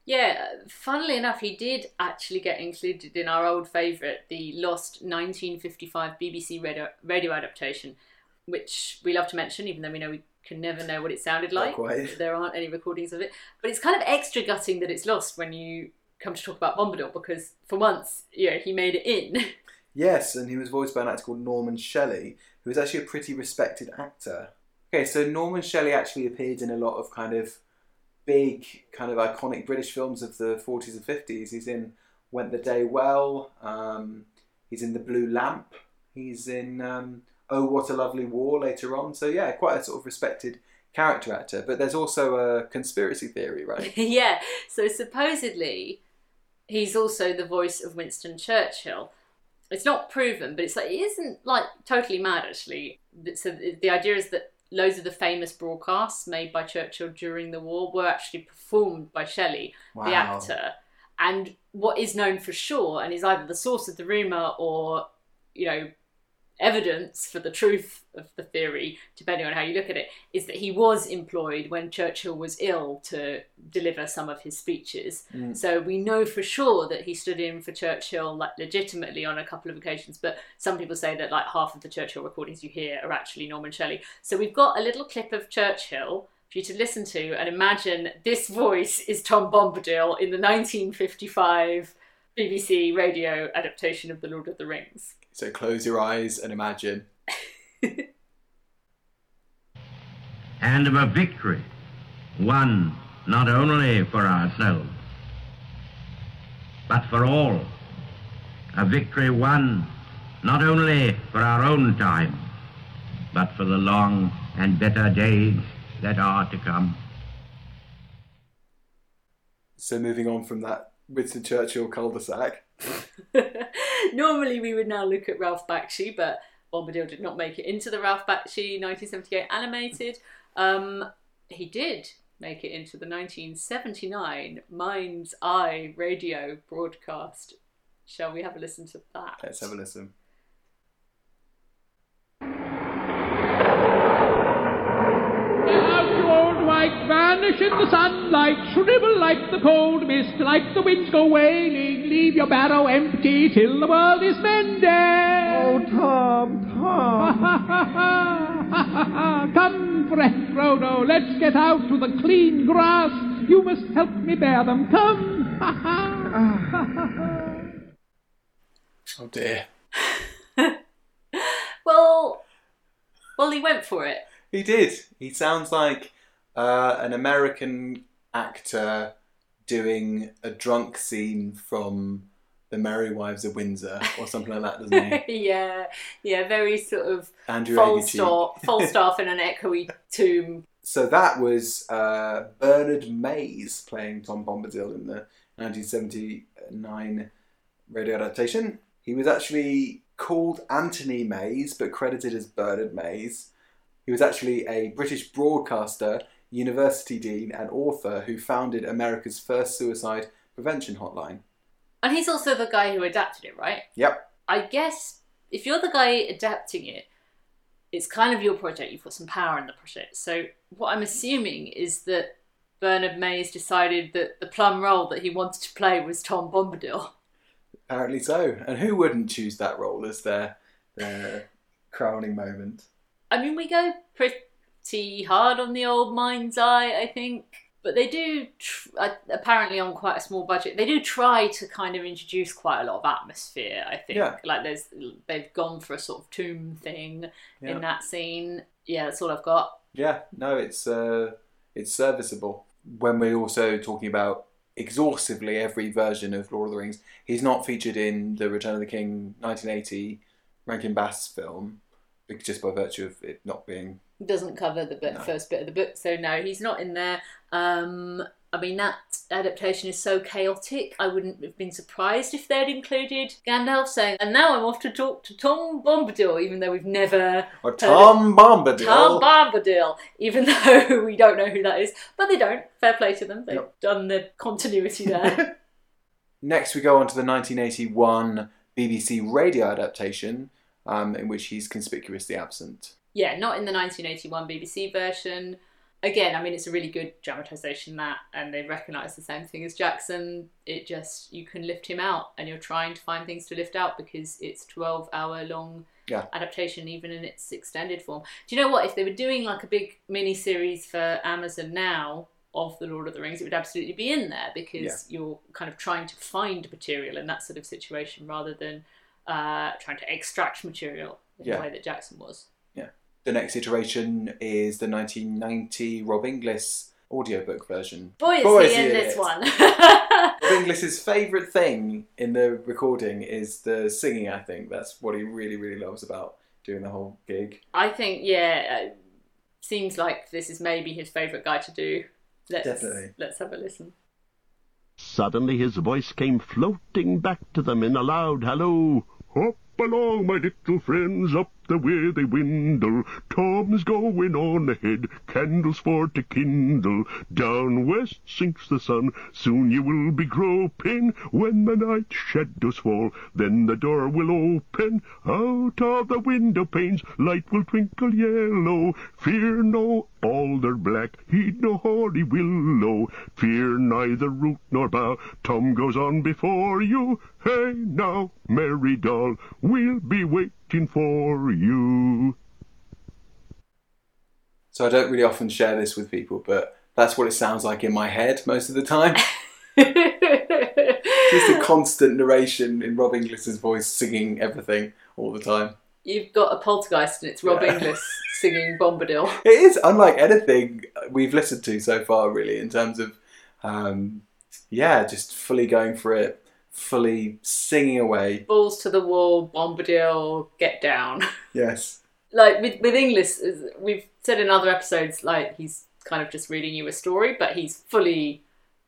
Yeah, funnily enough, he did actually get included in our old favourite, the lost 1955 BBC radio, radio adaptation, which we love to mention, even though we know we can never know what it sounded like. There aren't any recordings of it. But it's kind of extra gutting that it's lost when you come to talk about Bombadil, because for once, yeah, he made it in. [laughs] Yes, and he was voiced by an actor called Norman Shelley, who is actually a pretty respected actor. Okay, so Norman Shelley actually appeared in a lot of kind of big, kind of iconic British films of the 40s and 50s. He's in Went the Day Well, um, he's in The Blue Lamp, he's in um, Oh What a Lovely War later on. So, yeah, quite a sort of respected character actor. But there's also a conspiracy theory, right? [laughs] yeah, so supposedly he's also the voice of Winston Churchill. It's not proven, but it's like it isn't like totally mad actually. So the the idea is that loads of the famous broadcasts made by Churchill during the war were actually performed by Shelley, the actor, and what is known for sure, and is either the source of the rumor or, you know, evidence for the truth of the theory, depending on how you look at it, is that he was employed when Churchill was ill to deliver some of his speeches. Mm. So we know for sure that he stood in for Churchill like legitimately on a couple of occasions, but some people say that like half of the Churchill recordings you hear are actually Norman Shelley. So we've got a little clip of Churchill for you to listen to and imagine this voice is Tom Bombadil in the 1955 BBC radio adaptation of The Lord of the Rings. So close your eyes and imagine. [laughs] and of a victory won not only for ourselves, but for all. A victory won not only for our own time, but for the long and better days that are to come. So moving on from that Winston Churchill cul-de-sac. [laughs] Normally, we would now look at Ralph Bakshi, but Bombadil did not make it into the Ralph Bakshi 1978 animated. Um, he did make it into the 1979 Mind's Eye radio broadcast. Shall we have a listen to that? Let's have a listen. Out you old white, vanish in the sunlight, shrivel like the cold mist, like the winds go wailing, leave your barrow empty till the world is mended. Oh, Tom, Tom. [laughs] Come, friend Frodo, let's get out to the clean grass. You must help me bear them. Come. [laughs] Oh dear. [laughs] Well, well, he went for it. He did. He sounds like uh, an American actor doing a drunk scene from The Merry Wives of Windsor or something like that, doesn't he? [laughs] yeah, yeah, very sort of Andrew Falstaff. [laughs] Falstaff in an echoey tomb. So that was uh, Bernard Mayes playing Tom Bombadil in the 1979 radio adaptation. He was actually called Anthony Mayes, but credited as Bernard Mayes. He was actually a British broadcaster, university dean, and author who founded America's first suicide prevention hotline. And he's also the guy who adapted it, right? Yep. I guess if you're the guy adapting it, it's kind of your project. You've got some power in the project. So what I'm assuming is that Bernard Mayes decided that the plum role that he wanted to play was Tom Bombadil. Apparently so. And who wouldn't choose that role as their, their crowning moment? I mean, we go pretty hard on the old mind's eye, I think. But they do, tr- apparently on quite a small budget, they do try to kind of introduce quite a lot of atmosphere, I think. Yeah. Like there's, they've gone for a sort of tomb thing Yeah. in that scene. Yeah, that's all I've got. Yeah, no, it's uh, it's serviceable. When we're also talking about exhaustively every version of Lord of the Rings, he's not featured in the Return of the King 1980 Rankin Bass film, just by virtue of it not being. Doesn't cover the bit, No. first bit of the book, so no, he's not in there. Um, I mean, that adaptation is so chaotic. I wouldn't have been surprised if they'd included Gandalf saying, "And now I'm off to talk to Tom Bombadil," even though we've never Or Tom Bombadil. Tom Bombadil, even [laughs] though we don't know who that is. But they don't. Fair play to them. They've Yep. done the continuity there. [laughs] Next, we go on to the 1981 BBC radio adaptation, um, in which he's conspicuously absent. Yeah, not in the 1981 BBC version. Again, I mean, it's a really good dramatisation that, and they recognise the same thing as Jackson. It just you can lift him out, and you're trying to find things to lift out because it's 12 hour long Yeah. adaptation, even in its extended form. Do you know what? If they were doing like a big mini series for Amazon now of the Lord of the Rings, it would absolutely be in there because you're kind of trying to find material in that sort of situation rather than uh, trying to extract material in Yeah. the way that Jackson was. The next iteration is the 1990 Rob Inglis audiobook version. Boy, is Boy, he is he in in this it. one. [laughs] [laughs] Rob Inglis's favourite thing in the recording is the singing. I think that's what he really, really loves about doing the whole gig. I think, yeah, uh, seems like this is maybe his favourite guy to do. Let's, Definitely. Let's have a listen. Suddenly his voice came floating back to them in a loud halloo. Hop along, my little friends, up the Withywindle. Tom's going on ahead, candles for to kindle. Down west sinks the sun, soon you will be groping. When the night shadows fall, then the door will open. Out of the window panes, light will twinkle yellow. Fear no alder black, heed no hoary willow. Fear neither root nor bough, Tom goes on before you. Hey now, merry doll, we'll be waiting for you. So I don't really often share this with people, but that's what it sounds like in my head most of the time. [laughs] Just a constant narration in Rob Inglis's voice singing everything all the time. You've got a poltergeist and it's Rob Yeah. Inglis [laughs] singing Bombadil. It is unlike anything we've listened to so far, really, in terms of, um, yeah, just fully going for it, fully singing away. Balls to the wall, Bombadil, get down. [laughs] Yes. like with with Inglis, we've said in other episodes, like he's kind of just reading you a story, but he's fully,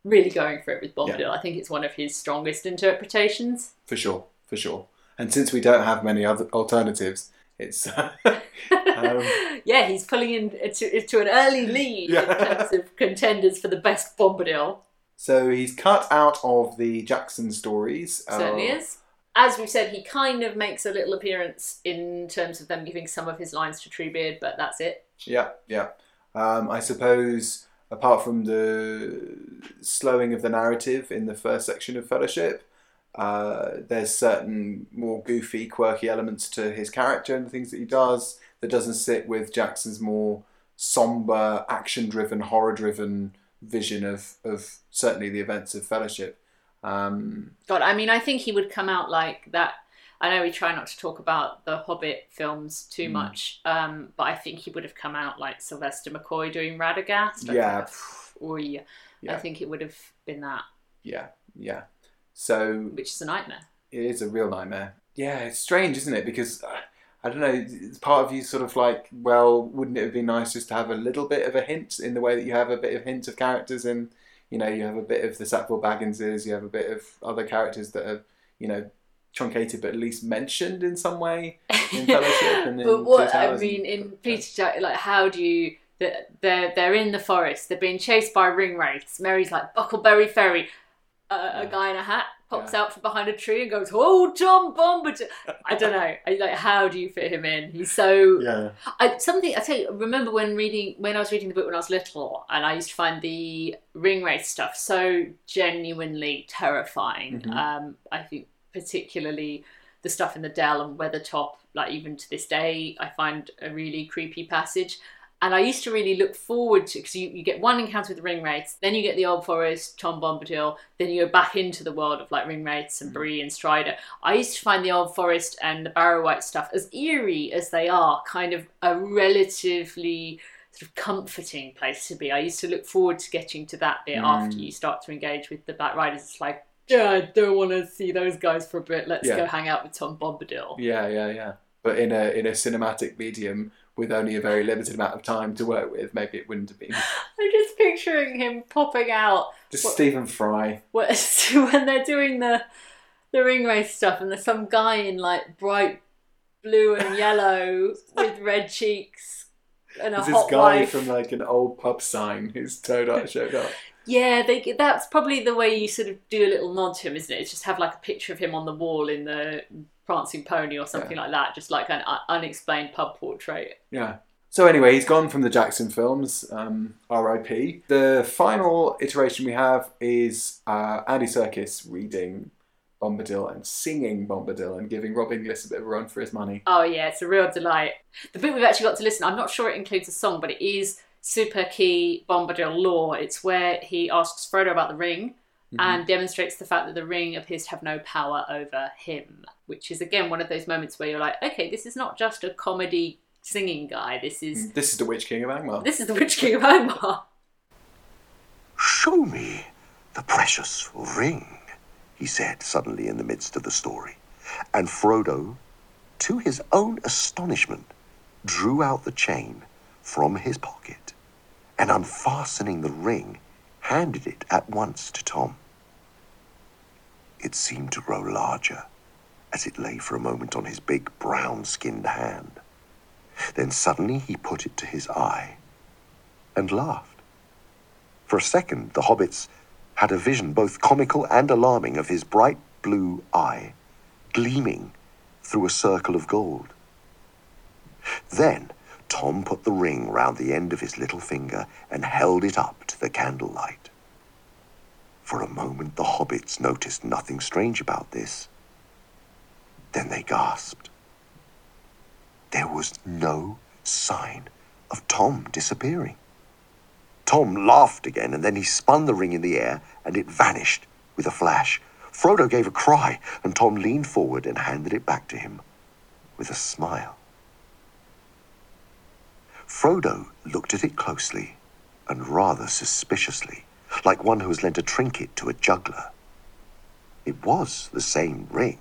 really going for it with Bombadil. Yeah. I think it's one of his strongest interpretations. For sure, for sure. And since we don't have many other alternatives, it's [laughs] um, [laughs] yeah, he's pulling in to, to an early lead Yeah. in terms of contenders for the best Bombadil. So he's cut out of the Jackson stories. Certainly Uh, is. As we said, he kind of makes a little appearance in terms of them giving some of his lines to Treebeard, but that's it. Yeah, yeah. Um, I suppose apart from the slowing of the narrative in the first section of Fellowship, uh, there's certain more goofy, quirky elements to his character and the things that he does that doesn't sit with Jackson's more somber, action-driven, horror-driven vision of of certainly the events of Fellowship. Um, God, I mean, I think he would come out like that. I know we try not to talk about the Hobbit films too Mm. much, um, but I think he would have come out like Sylvester McCoy doing Radagast. I Yeah. think- Oy. Yeah. I think it would have been that, yeah, yeah. So which is a nightmare. it is a real nightmare. Yeah, it's strange, isn't it? Because uh, I don't know. It's part of you sort of like, well, wouldn't it have been nice just to have a little bit of a hint in the way that you have a bit of hint of characters, and you know, you have a bit of the Sackville Bagginses, you have a bit of other characters that are, you know, truncated but at least mentioned in some way in [laughs] Fellowship and but what I mean in Peter Jack, like how do you? They're they're in the forest. They're being chased by ring wraiths. Merry's like Bucklebury Ferry. Uh, A Yeah. guy in a hat pops Yeah. out from behind a tree and goes, "Oh, Tom Bombadil." I don't know. I, like, how do you fit him in? He's so [laughs] yeah, I, something I tell you. Remember when reading when I was reading the book when I was little, and I used to find the ring wraiths stuff so genuinely terrifying. Mhm. Um, I think particularly the stuff in the Dell and Weathertop, like even to this day, I find a really creepy passage. And I used to really look forward to because you, you get one encounter with the ring wraiths, then you get the old forest, Tom Bombadil, then you go back into the world of like ring wraiths and mm. Bree and Strider. I used to find the old forest and the Barrow-wight stuff as eerie as they are, kind of a relatively sort of comforting place to be. I used to look forward to getting to that bit mm. after you start to engage with the Black Riders. It's like, yeah, I don't want to see those guys for a bit. Let's Yeah. go hang out with Tom Bombadil. yeah, yeah, yeah. But in a in a cinematic medium with only a very limited amount of time to work with, maybe it wouldn't have been. [laughs] I'm just picturing him popping out Just What- Stephen Fry. when [laughs] when they're doing the the ring wraiths stuff, and there's some guy in like bright blue and yellow [laughs] with red cheeks and a There's this hot guy wife. from like an old pub sign who's towed up, showed up. Yeah, they, that's probably the way you sort of do a little nod to him, isn't it? It's just have like a picture of him on the wall in the Prancing Pony or something like that, just like an unexplained pub portrait. Yeah. So anyway, he's gone from the Jackson films. Um, R.I.P. The final iteration we have is uh, Andy Serkis reading Bombadil and singing Bombadil and giving Rob Inglis a bit of a run for his money. Oh yeah, it's a real delight. The bit we've actually got to listen, I'm not sure it includes a song, but it is super key Bombadil lore. It's where he asks Frodo about the ring and demonstrates the fact that the ring appears to have no power over him, which is again one of those moments where you're like, okay, this is not just a comedy singing guy. This is This is the Witch King of Angmar. this is the Witch King of Angmar. Show me the precious ring, he said suddenly in the midst of the story. And Frodo, to his own astonishment, drew out the chain from his pocket and, unfastening the ring, handed it at once to Tom. It seemed to grow larger as it lay for a moment on his big brown skinned hand. Then suddenly he put it to his eye and laughed. For a second, the hobbits had a vision both comical and alarming of his bright blue eye gleaming through a circle of gold. Then Tom put the ring round the end of his little finger and held it up to the candlelight. For a moment, the hobbits noticed nothing strange about this. Then they gasped. There was no sign of Tom disappearing. Tom laughed again, and then he spun the ring in the air, and it vanished with a flash. Frodo gave a cry, and Tom leaned forward and handed it back to him with a smile. Frodo looked at it closely and rather suspiciously, like one who has lent a trinket to a juggler. It was the same ring,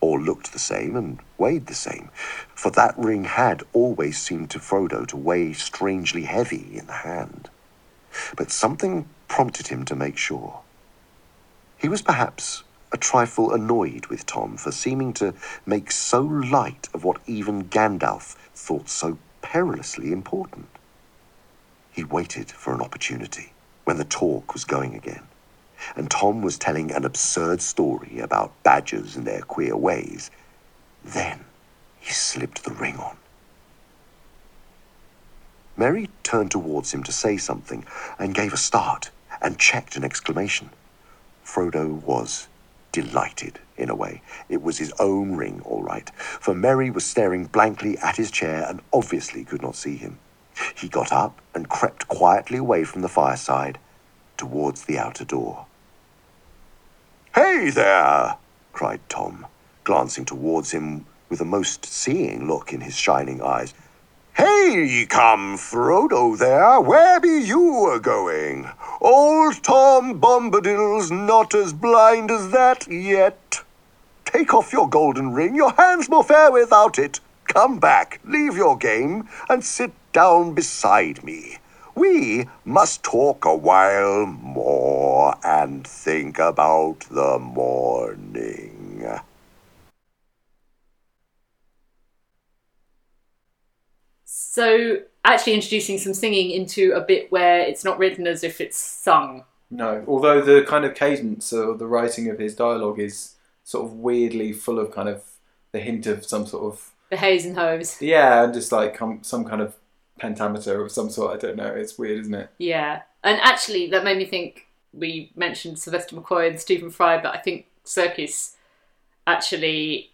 or looked the same and weighed the same, for that ring had always seemed to Frodo to weigh strangely heavy in the hand. But something prompted him to make sure. He was perhaps a trifle annoyed with Tom for seeming to make so light of what even Gandalf thought so perilously important. He waited for an opportunity when the talk was going again, and Tom was telling an absurd story about badgers and their queer ways. Then he slipped the ring on. Merry turned towards him to say something and gave a start and checked an exclamation. Frodo was delighted in a way. It was his own ring, all right, for Merry was staring blankly at his chair and obviously could not see him. He got up and crept quietly away from the fireside towards the outer door. Hey there! cried Tom, glancing towards him with a most seeing look in his shining eyes. Hey, come, Frodo there, where be you a going? Old Tom Bombadil's not as blind as that yet. Take off your golden ring, your hand's more fair without it. Come back, leave your game, and sit down beside me. We must talk a while more and think about the morning. So, actually introducing some singing into a bit where it's not written as if it's sung. No, although the kind of cadence or the writing of his dialogue is sort of weirdly full of kind of the hint of some sort of The haze and hoes. yeah, and just like some kind of pentameter of some sort. I don't know. It's weird, isn't it? Yeah. And actually, that made me think we mentioned Sylvester McCoy and Stephen Fry, but I think Serkis actually,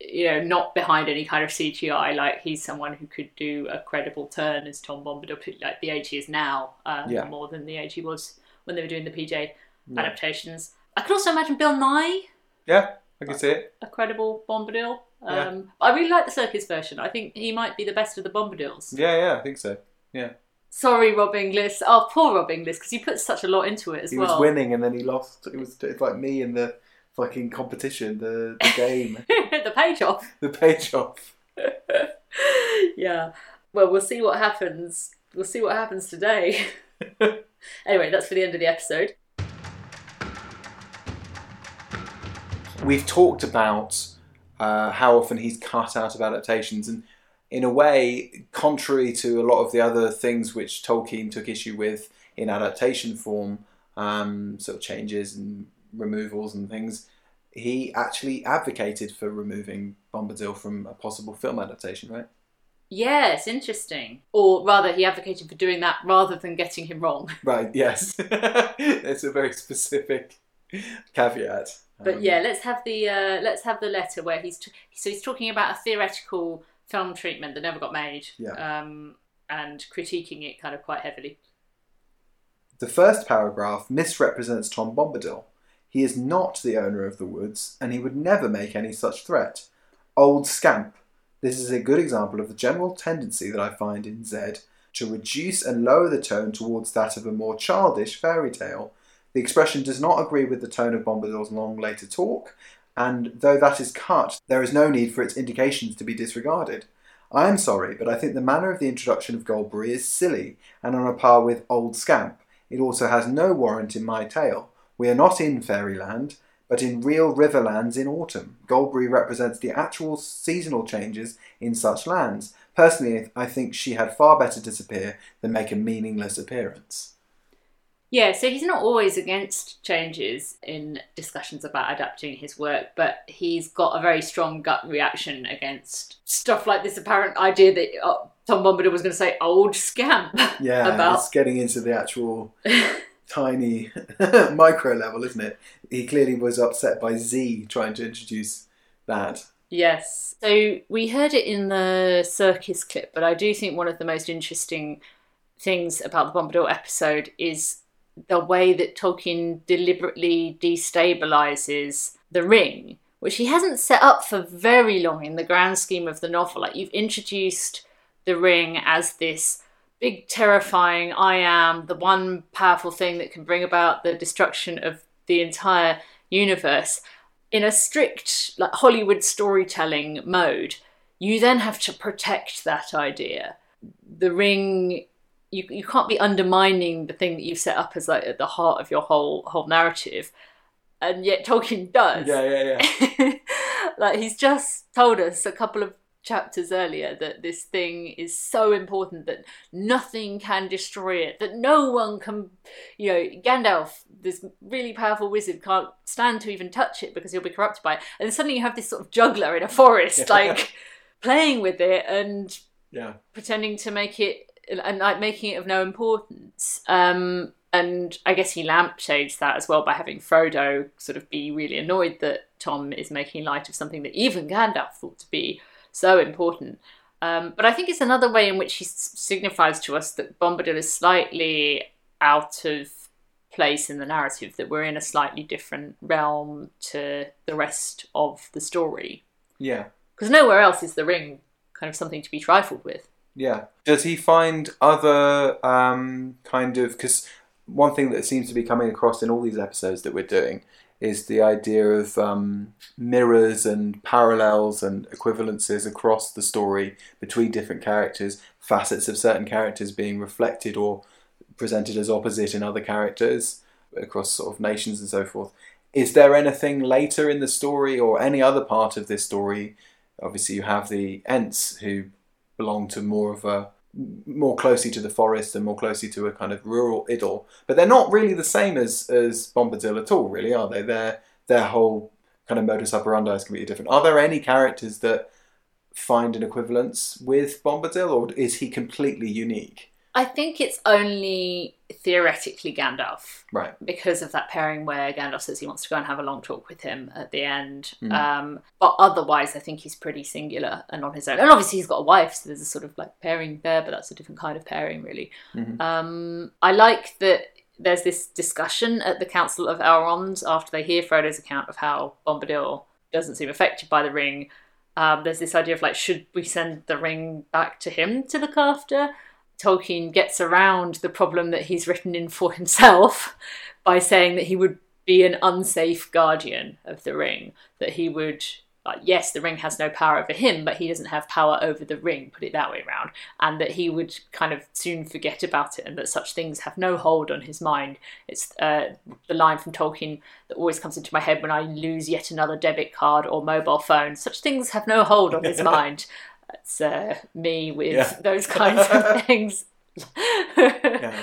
you know, not behind any kind of CGI. Like, he's someone who could do a credible turn as Tom Bombadil, like the age he is now, um, Yeah. more than the age he was when they were doing the PJ adaptations. I could also imagine Bill Nighy Yeah, I can see it. a credible Bombadil. Um. I really like the Serkis version. I think he might be the best of the Bombadils. Yeah, yeah, I think so. Yeah, Sorry, Rob Inglis. Oh, poor Rob Inglis, because he put such a lot into it as he well. was winning and then he lost. It was it's like me in the fucking competition, the the game, [laughs] the page off. [laughs] the page off. [laughs] yeah. Well, we'll see what happens. We'll see what happens today. anyway, that's for the end of the episode. We've talked about uh, how often he's cut out of adaptations, and in a way, contrary to a lot of the other things which Tolkien took issue with in adaptation form, um, sort of changes and removals and things, he actually advocated for removing Bombadil from a possible film adaptation, right? Yes, interesting. Or rather, he advocated for doing that rather than getting him wrong. Right. Yes, [laughs] it's a very specific caveat. But Um, yeah, let's have the uh, let's have the letter where he's t- so he's talking about a theoretical film treatment that never got made, Yeah. um, and critiquing it kind of quite heavily. The first paragraph misrepresents Tom Bombadil. He is not the owner of the woods, and he would never make any such threat. Old scamp. This is a good example of the general tendency that I find in Zed to reduce and lower the tone towards that of a more childish fairy tale. The expression does not agree with the tone of Bombadil's long later talk, and though that is cut, there is no need for its indications to be disregarded. I am sorry, but I think the manner of the introduction of Goldberry is silly and on a par with Old Scamp. It also has no warrant in my tale. We are not in fairyland, but in real riverlands in autumn. Goldberry represents the actual seasonal changes in such lands. personally, I think she had far better disappear than make a meaningless appearance. Yeah, so he's not always against changes in discussions about adapting his work, but he's got a very strong gut reaction against stuff like this apparent idea that uh, Tom Bombadil was going to say old scamp [laughs] Yeah, about it's getting into the actual [laughs] tiny [laughs] micro level, isn't it? He clearly was upset by Z trying to introduce that. Yes. So we heard it in the Serkis clip, but I do think one of the most interesting things about the Bombadil episode is the way that Tolkien deliberately destabilizes the ring, which he hasn't set up for very long in the grand scheme of the novel. Like you've introduced the ring as this big, terrifying I am, the one powerful thing that can bring about the destruction of the entire universe in a strict like Hollywood storytelling mode, you then have to protect that idea. The ring you, you can't be undermining the thing that you've set up as like at the heart of your whole whole narrative. And yet Tolkien does. Yeah, yeah, yeah. [laughs] like he's just told us a couple of chapters earlier that this thing is so important that nothing can destroy it, that no one can, you know, Gandalf, this really powerful wizard, can't stand to even touch it because he'll be corrupted by it. And then suddenly you have this sort of juggler in a forest, [laughs] like playing with it and yeah. pretending to make it and like making it of no importance. Um, and I guess he lampshades that as well by having Frodo sort of be really annoyed that Tom is making light of something that even Gandalf thought to be so important. Um, but I think it's another way in which he s- signifies to us that Bombadil is slightly out of place in the narrative, that we're in a slightly different realm to the rest of the story. Yeah. Because nowhere else is the ring kind of something to be trifled with. Yeah. Does he find other um, kind of because one thing that seems to be coming across in all these episodes that we're doing is the idea of um, mirrors and parallels and equivalences across the story between different characters, facets of certain characters being reflected or presented as opposite in other characters across sort of nations and so forth. Is there anything later in the story or any other part of this story? Obviously, you have the Ents who belong to more of a more closely to the forest and more closely to a kind of rural idyll. But they're not really the same as as Bombadil at all, really, are they? Their their whole kind of modus operandi is completely different. Are there any characters that find an equivalence with Bombadil, or is he completely unique? I think it's only theoretically Gandalf Right. because of that pairing where Gandalf says he wants to go and have a long talk with him at the end. Mm. Um, but otherwise, I think he's pretty singular and on his own. And obviously, he's got a wife, so there's a sort of like pairing there, but that's a different kind of pairing, really. Mhm. Um, I like that there's this discussion at the Council of Elrond after they hear Frodo's account of how Bombadil doesn't seem affected by the ring. Um, there's this idea of like, should we send the ring back to him to look after? Tolkien gets around the problem that he's written in for himself by saying that he would be an unsafe guardian of the ring, that he would. Like, yes, the ring has no power over him, but he doesn't have power over the ring, put it that way around. And that he would kind of soon forget about it, and that such things have no hold on his mind. It's uh, the line from Tolkien that always comes into my head when I lose yet another debit card or mobile phone. Such things have no hold on his [laughs] mind. That's uh, me with Yeah. those kinds of [laughs] things. [laughs]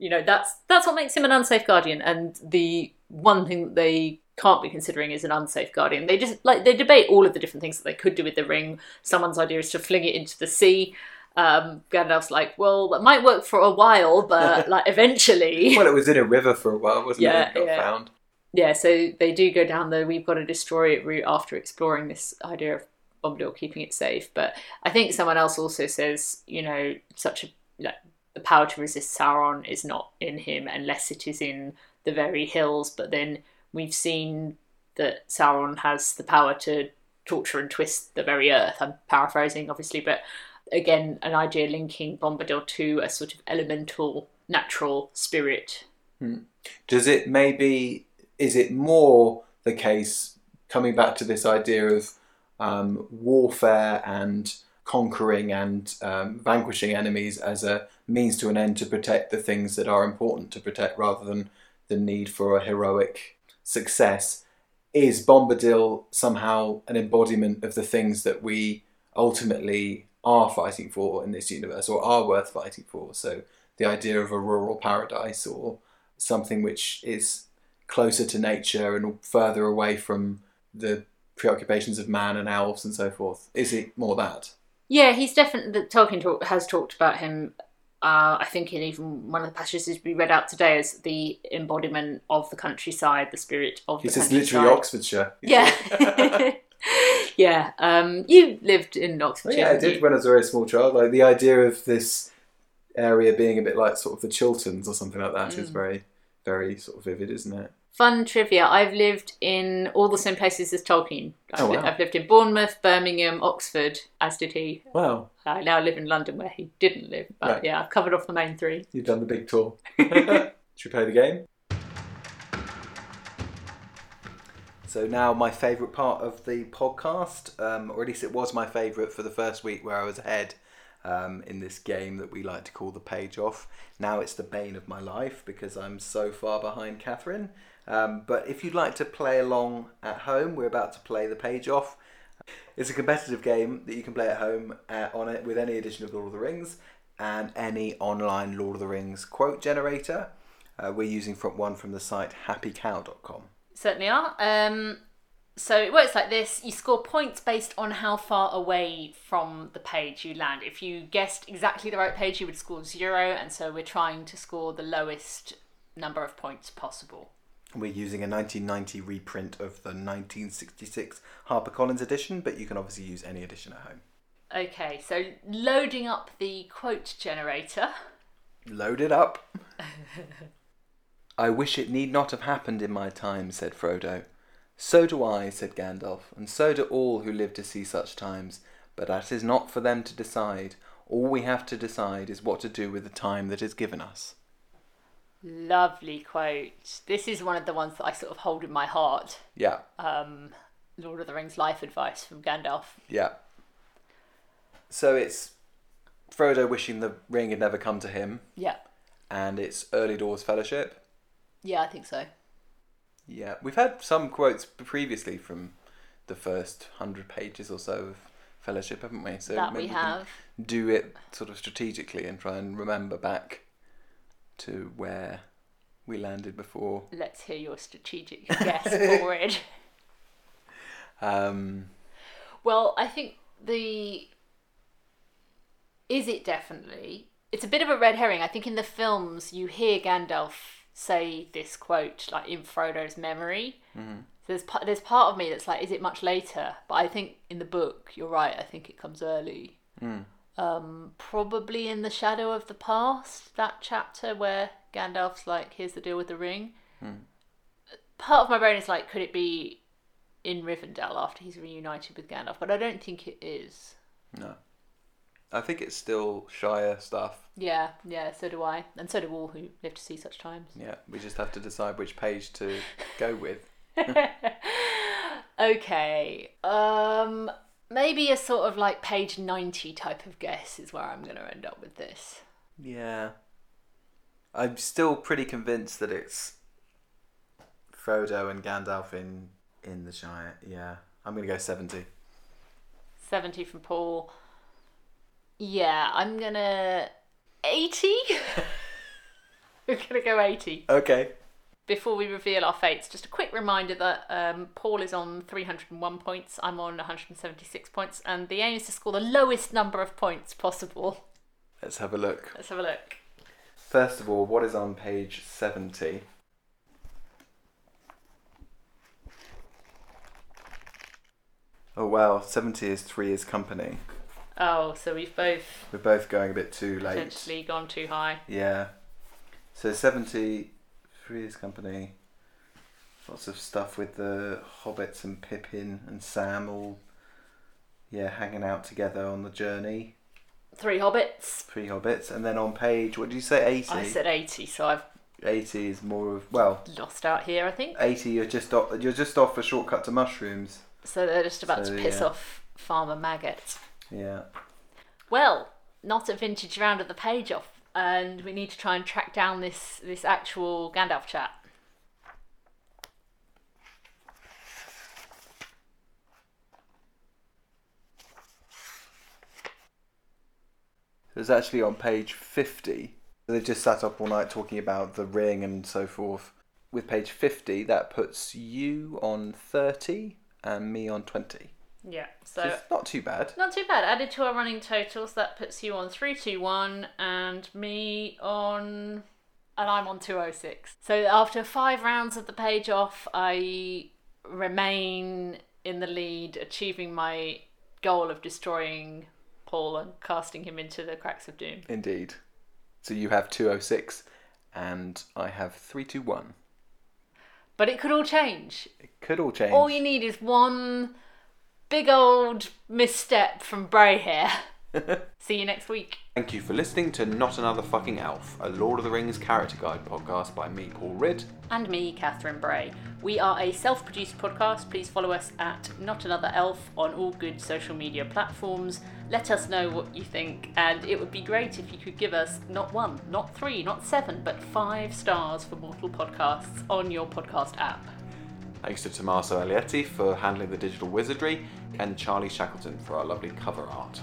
You know, that's that's what makes him an unsafe guardian. And the one thing that they can't be considering is an unsafe guardian. They just like they debate all of the different things that they could do with the ring. Someone's idea is to fling it into the sea. Um, Gandalf's like, well, that might work for a while, but [laughs] like eventually, Well, it was in a river for a while, wasn't Yeah, it? It got yeah. found. yeah. So they do go down the we've got to destroy it route after exploring this idea of Bombadil keeping it safe. But I think someone else also says, you know, such a like the power to resist Sauron is not in him unless it is in the very hills. But then we've seen that Sauron has the power to torture and twist the very earth. I'm paraphrasing, obviously, but again, an idea linking Bombadil to a sort of elemental, natural spirit. Hmm. Does it maybe is it more the case coming back to this idea of um, warfare and conquering and um, vanquishing enemies as a means to an end to protect the things that are important to protect rather than the need for a heroic success? Is Bombadil somehow an embodiment of the things that we ultimately are fighting for in this universe or are worth fighting for. So the idea of a rural paradise or something which is closer to nature and further away from the preoccupations of man and elves and so forth. Is it more that? Yeah, he's definitely. Tolkien talk, has talked about him. Uh, I think in even one of the passages we read out today as the embodiment of the countryside, the spirit of He the says countryside. literally Oxfordshire. Yeah. [laughs] [laughs] yeah. Um, you lived in Oh, Oxfordshire. yeah, I didn't you? when I was a very small child. Like the idea of this area being a bit like sort of the Chilterns or something like that is Mm. very, very sort of vivid, isn't it? Fun trivia. I've lived in all the same places as Tolkien. I've, Oh, wow. I've lived in Bournemouth, Birmingham, Oxford, as did he. Wow, I now live in London where he didn't live. But Right. yeah, I've covered off the main three. you've done the big tour. [laughs] Should we play the game? So now my favourite part of the podcast, um, or at least it was my favourite for the first week where I was ahead um, in this game that we like to call the page off. Now it's the bane of my life because I'm so far behind Catherine. Um, but if you'd like to play along at home, we're about to play the page off. It's a competitive game that you can play at home uh, on it with any edition of Lord of the Rings and any online Lord of the Rings quote generator. Uh, we're using from one from the site happycow.com. Certainly are. Um, so it works like this: you score points based on how far away from the page you land. If you guessed exactly the right page, you would score zero, and so we're trying to score the lowest number of points possible. We're using a 1990 reprint of the 1966 HarperCollins edition, but you can obviously use any edition at home. Okay, so loading up the quote generator. Load it up. I wish it need not have happened in my time, said Frodo. So do I, said Gandalf, and so do all who live to see such times. But that is not for them to decide. All we have to decide is what to do with the time that is given us. Lovely quote. This is one of the ones that I sort of hold in my heart. Yeah, Um, Lord of the Rings life advice from Gandalf. yeah. So it's Frodo wishing the ring had never come to him, Yeah, and it's Early Doors Fellowship. yeah, I think so. Yeah, we've had some quotes previously from the first hundred pages or so of Fellowship, haven't we? So that we can have. do it sort of strategically and try and remember back to where we landed before. Let's hear your strategic guess for it. [laughs] Um, Well, I think the is it definitely? It's a bit of a red herring. I think in the films you hear Gandalf say this quote like in Frodo's memory. Mhm. So there's pa- there's part of me that's like, is it much later? But I think in the book, you're right. I think it comes early. Mm. Um, probably in the shadow of the past. That chapter where Gandalf's like, "Here's the deal with the ring." Hmm. Part of my brain is like, could it be in Rivendell after he's reunited with Gandalf? But I don't think it is. no, I think it's still Shire stuff. Yeah, yeah, so do I. And so do all who live to see such times. Yeah, we just have to decide which page to go with. [laughs] [laughs] okay. Um maybe a sort of like page 90 type of guess is where I'm going to end up with this. Yeah, I'm still pretty convinced that it's Frodo and Gandalf in in the Shire. Yeah, I'm gonna go seventy. 70 from Paul. Yeah, I'm going to 80. We're going to go 80. Okay. Before we reveal our fates, just a quick reminder that um, Paul is on 301 points, I'm on 176 points, and the aim is to score the lowest number of points possible. Let's have a look. Let's have a look. First of all, what is on page 70? Oh wow, 70 is Three is Company. Oh, so we've both We're both going a bit too late. potentially gone too high. Yeah. So 70, Is Company. Lots of stuff with the hobbits and Pippin and Sam all, yeah, hanging out together on the journey. Three hobbits. Three hobbits. And then on page, what did you say, 80? I said 80, so I've 80 is more of, well, lost out here, I think. 80 you're just off, you're just off a shortcut to mushrooms. So they're just about So, to piss yeah. off Farmer Maggot. Yeah. Well, not a vintage round of the page off, and we need to try and track down this this actual Gandalf chat. It's actually on page 50. They've just sat up all night talking about the ring and so forth. With page 50, that puts you on 30 and me on 20. Yeah. So not too bad. not too bad. Added to our running totals, that puts you on three two one, and me on, and I'm on two oh six. So after five rounds of the page off, I remain in the lead, achieving my goal of destroying Paul and casting him into the cracks of doom. Indeed. So you have 206 and I have 321. But it could all change. It could all change. All you need is one big old misstep from Bray here. [laughs] See you next week. Thank you for listening to Not Another Fucking Elf, a Lord of the Rings character guide podcast by me, Paul Ridd. and me, Catherine Bray. We are a self produced podcast. Please follow us at Not Another Elf on all good social media platforms. Let us know what you think, and it would be great if you could give us not one, not three, not seven, but five stars for Mortal Podcasts on your podcast app. Thanks to Tommaso Alietti for handling the digital wizardry and Charlie Shackleton for our lovely cover art.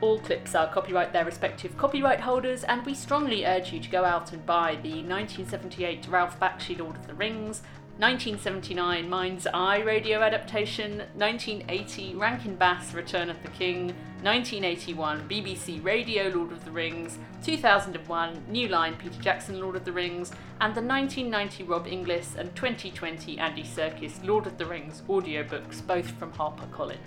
All clips are copyright their respective copyright holders, and we strongly urge you to go out and buy the 1978 Ralph Bakshi Lord of the Rings, 1979 Mind's Eye radio adaptation, 1980 Rankin Bass Return of the King, 1981 BBC Radio Lord of the Rings, 2001 New Line Peter Jackson Lord of the Rings, and the 1990 Rob Inglis and 2020 Andy Serkis Lord of the Rings audiobooks, both from HarperCollins.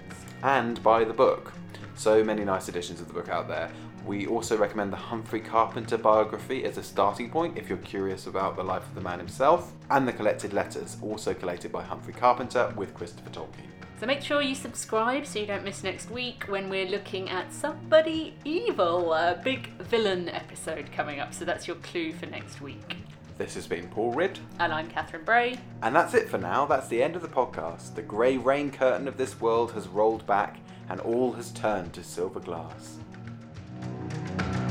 And buy the book. So many nice editions of the book out there. We also recommend the Humphrey Carpenter biography as a starting point if you're curious about the life of the man himself, and the collected letters, also collated by Humphrey Carpenter with Christopher Tolkien. So make sure you subscribe so you don't miss next week when we're looking at somebody evil, a big villain episode coming up. So that's your clue for next week. This has been Paul Ridd, And I'm Catherine Bray. and that's it for now. That's the end of the podcast. The grey rain curtain of this world has rolled back, and all has turned to silver glass. Thank you.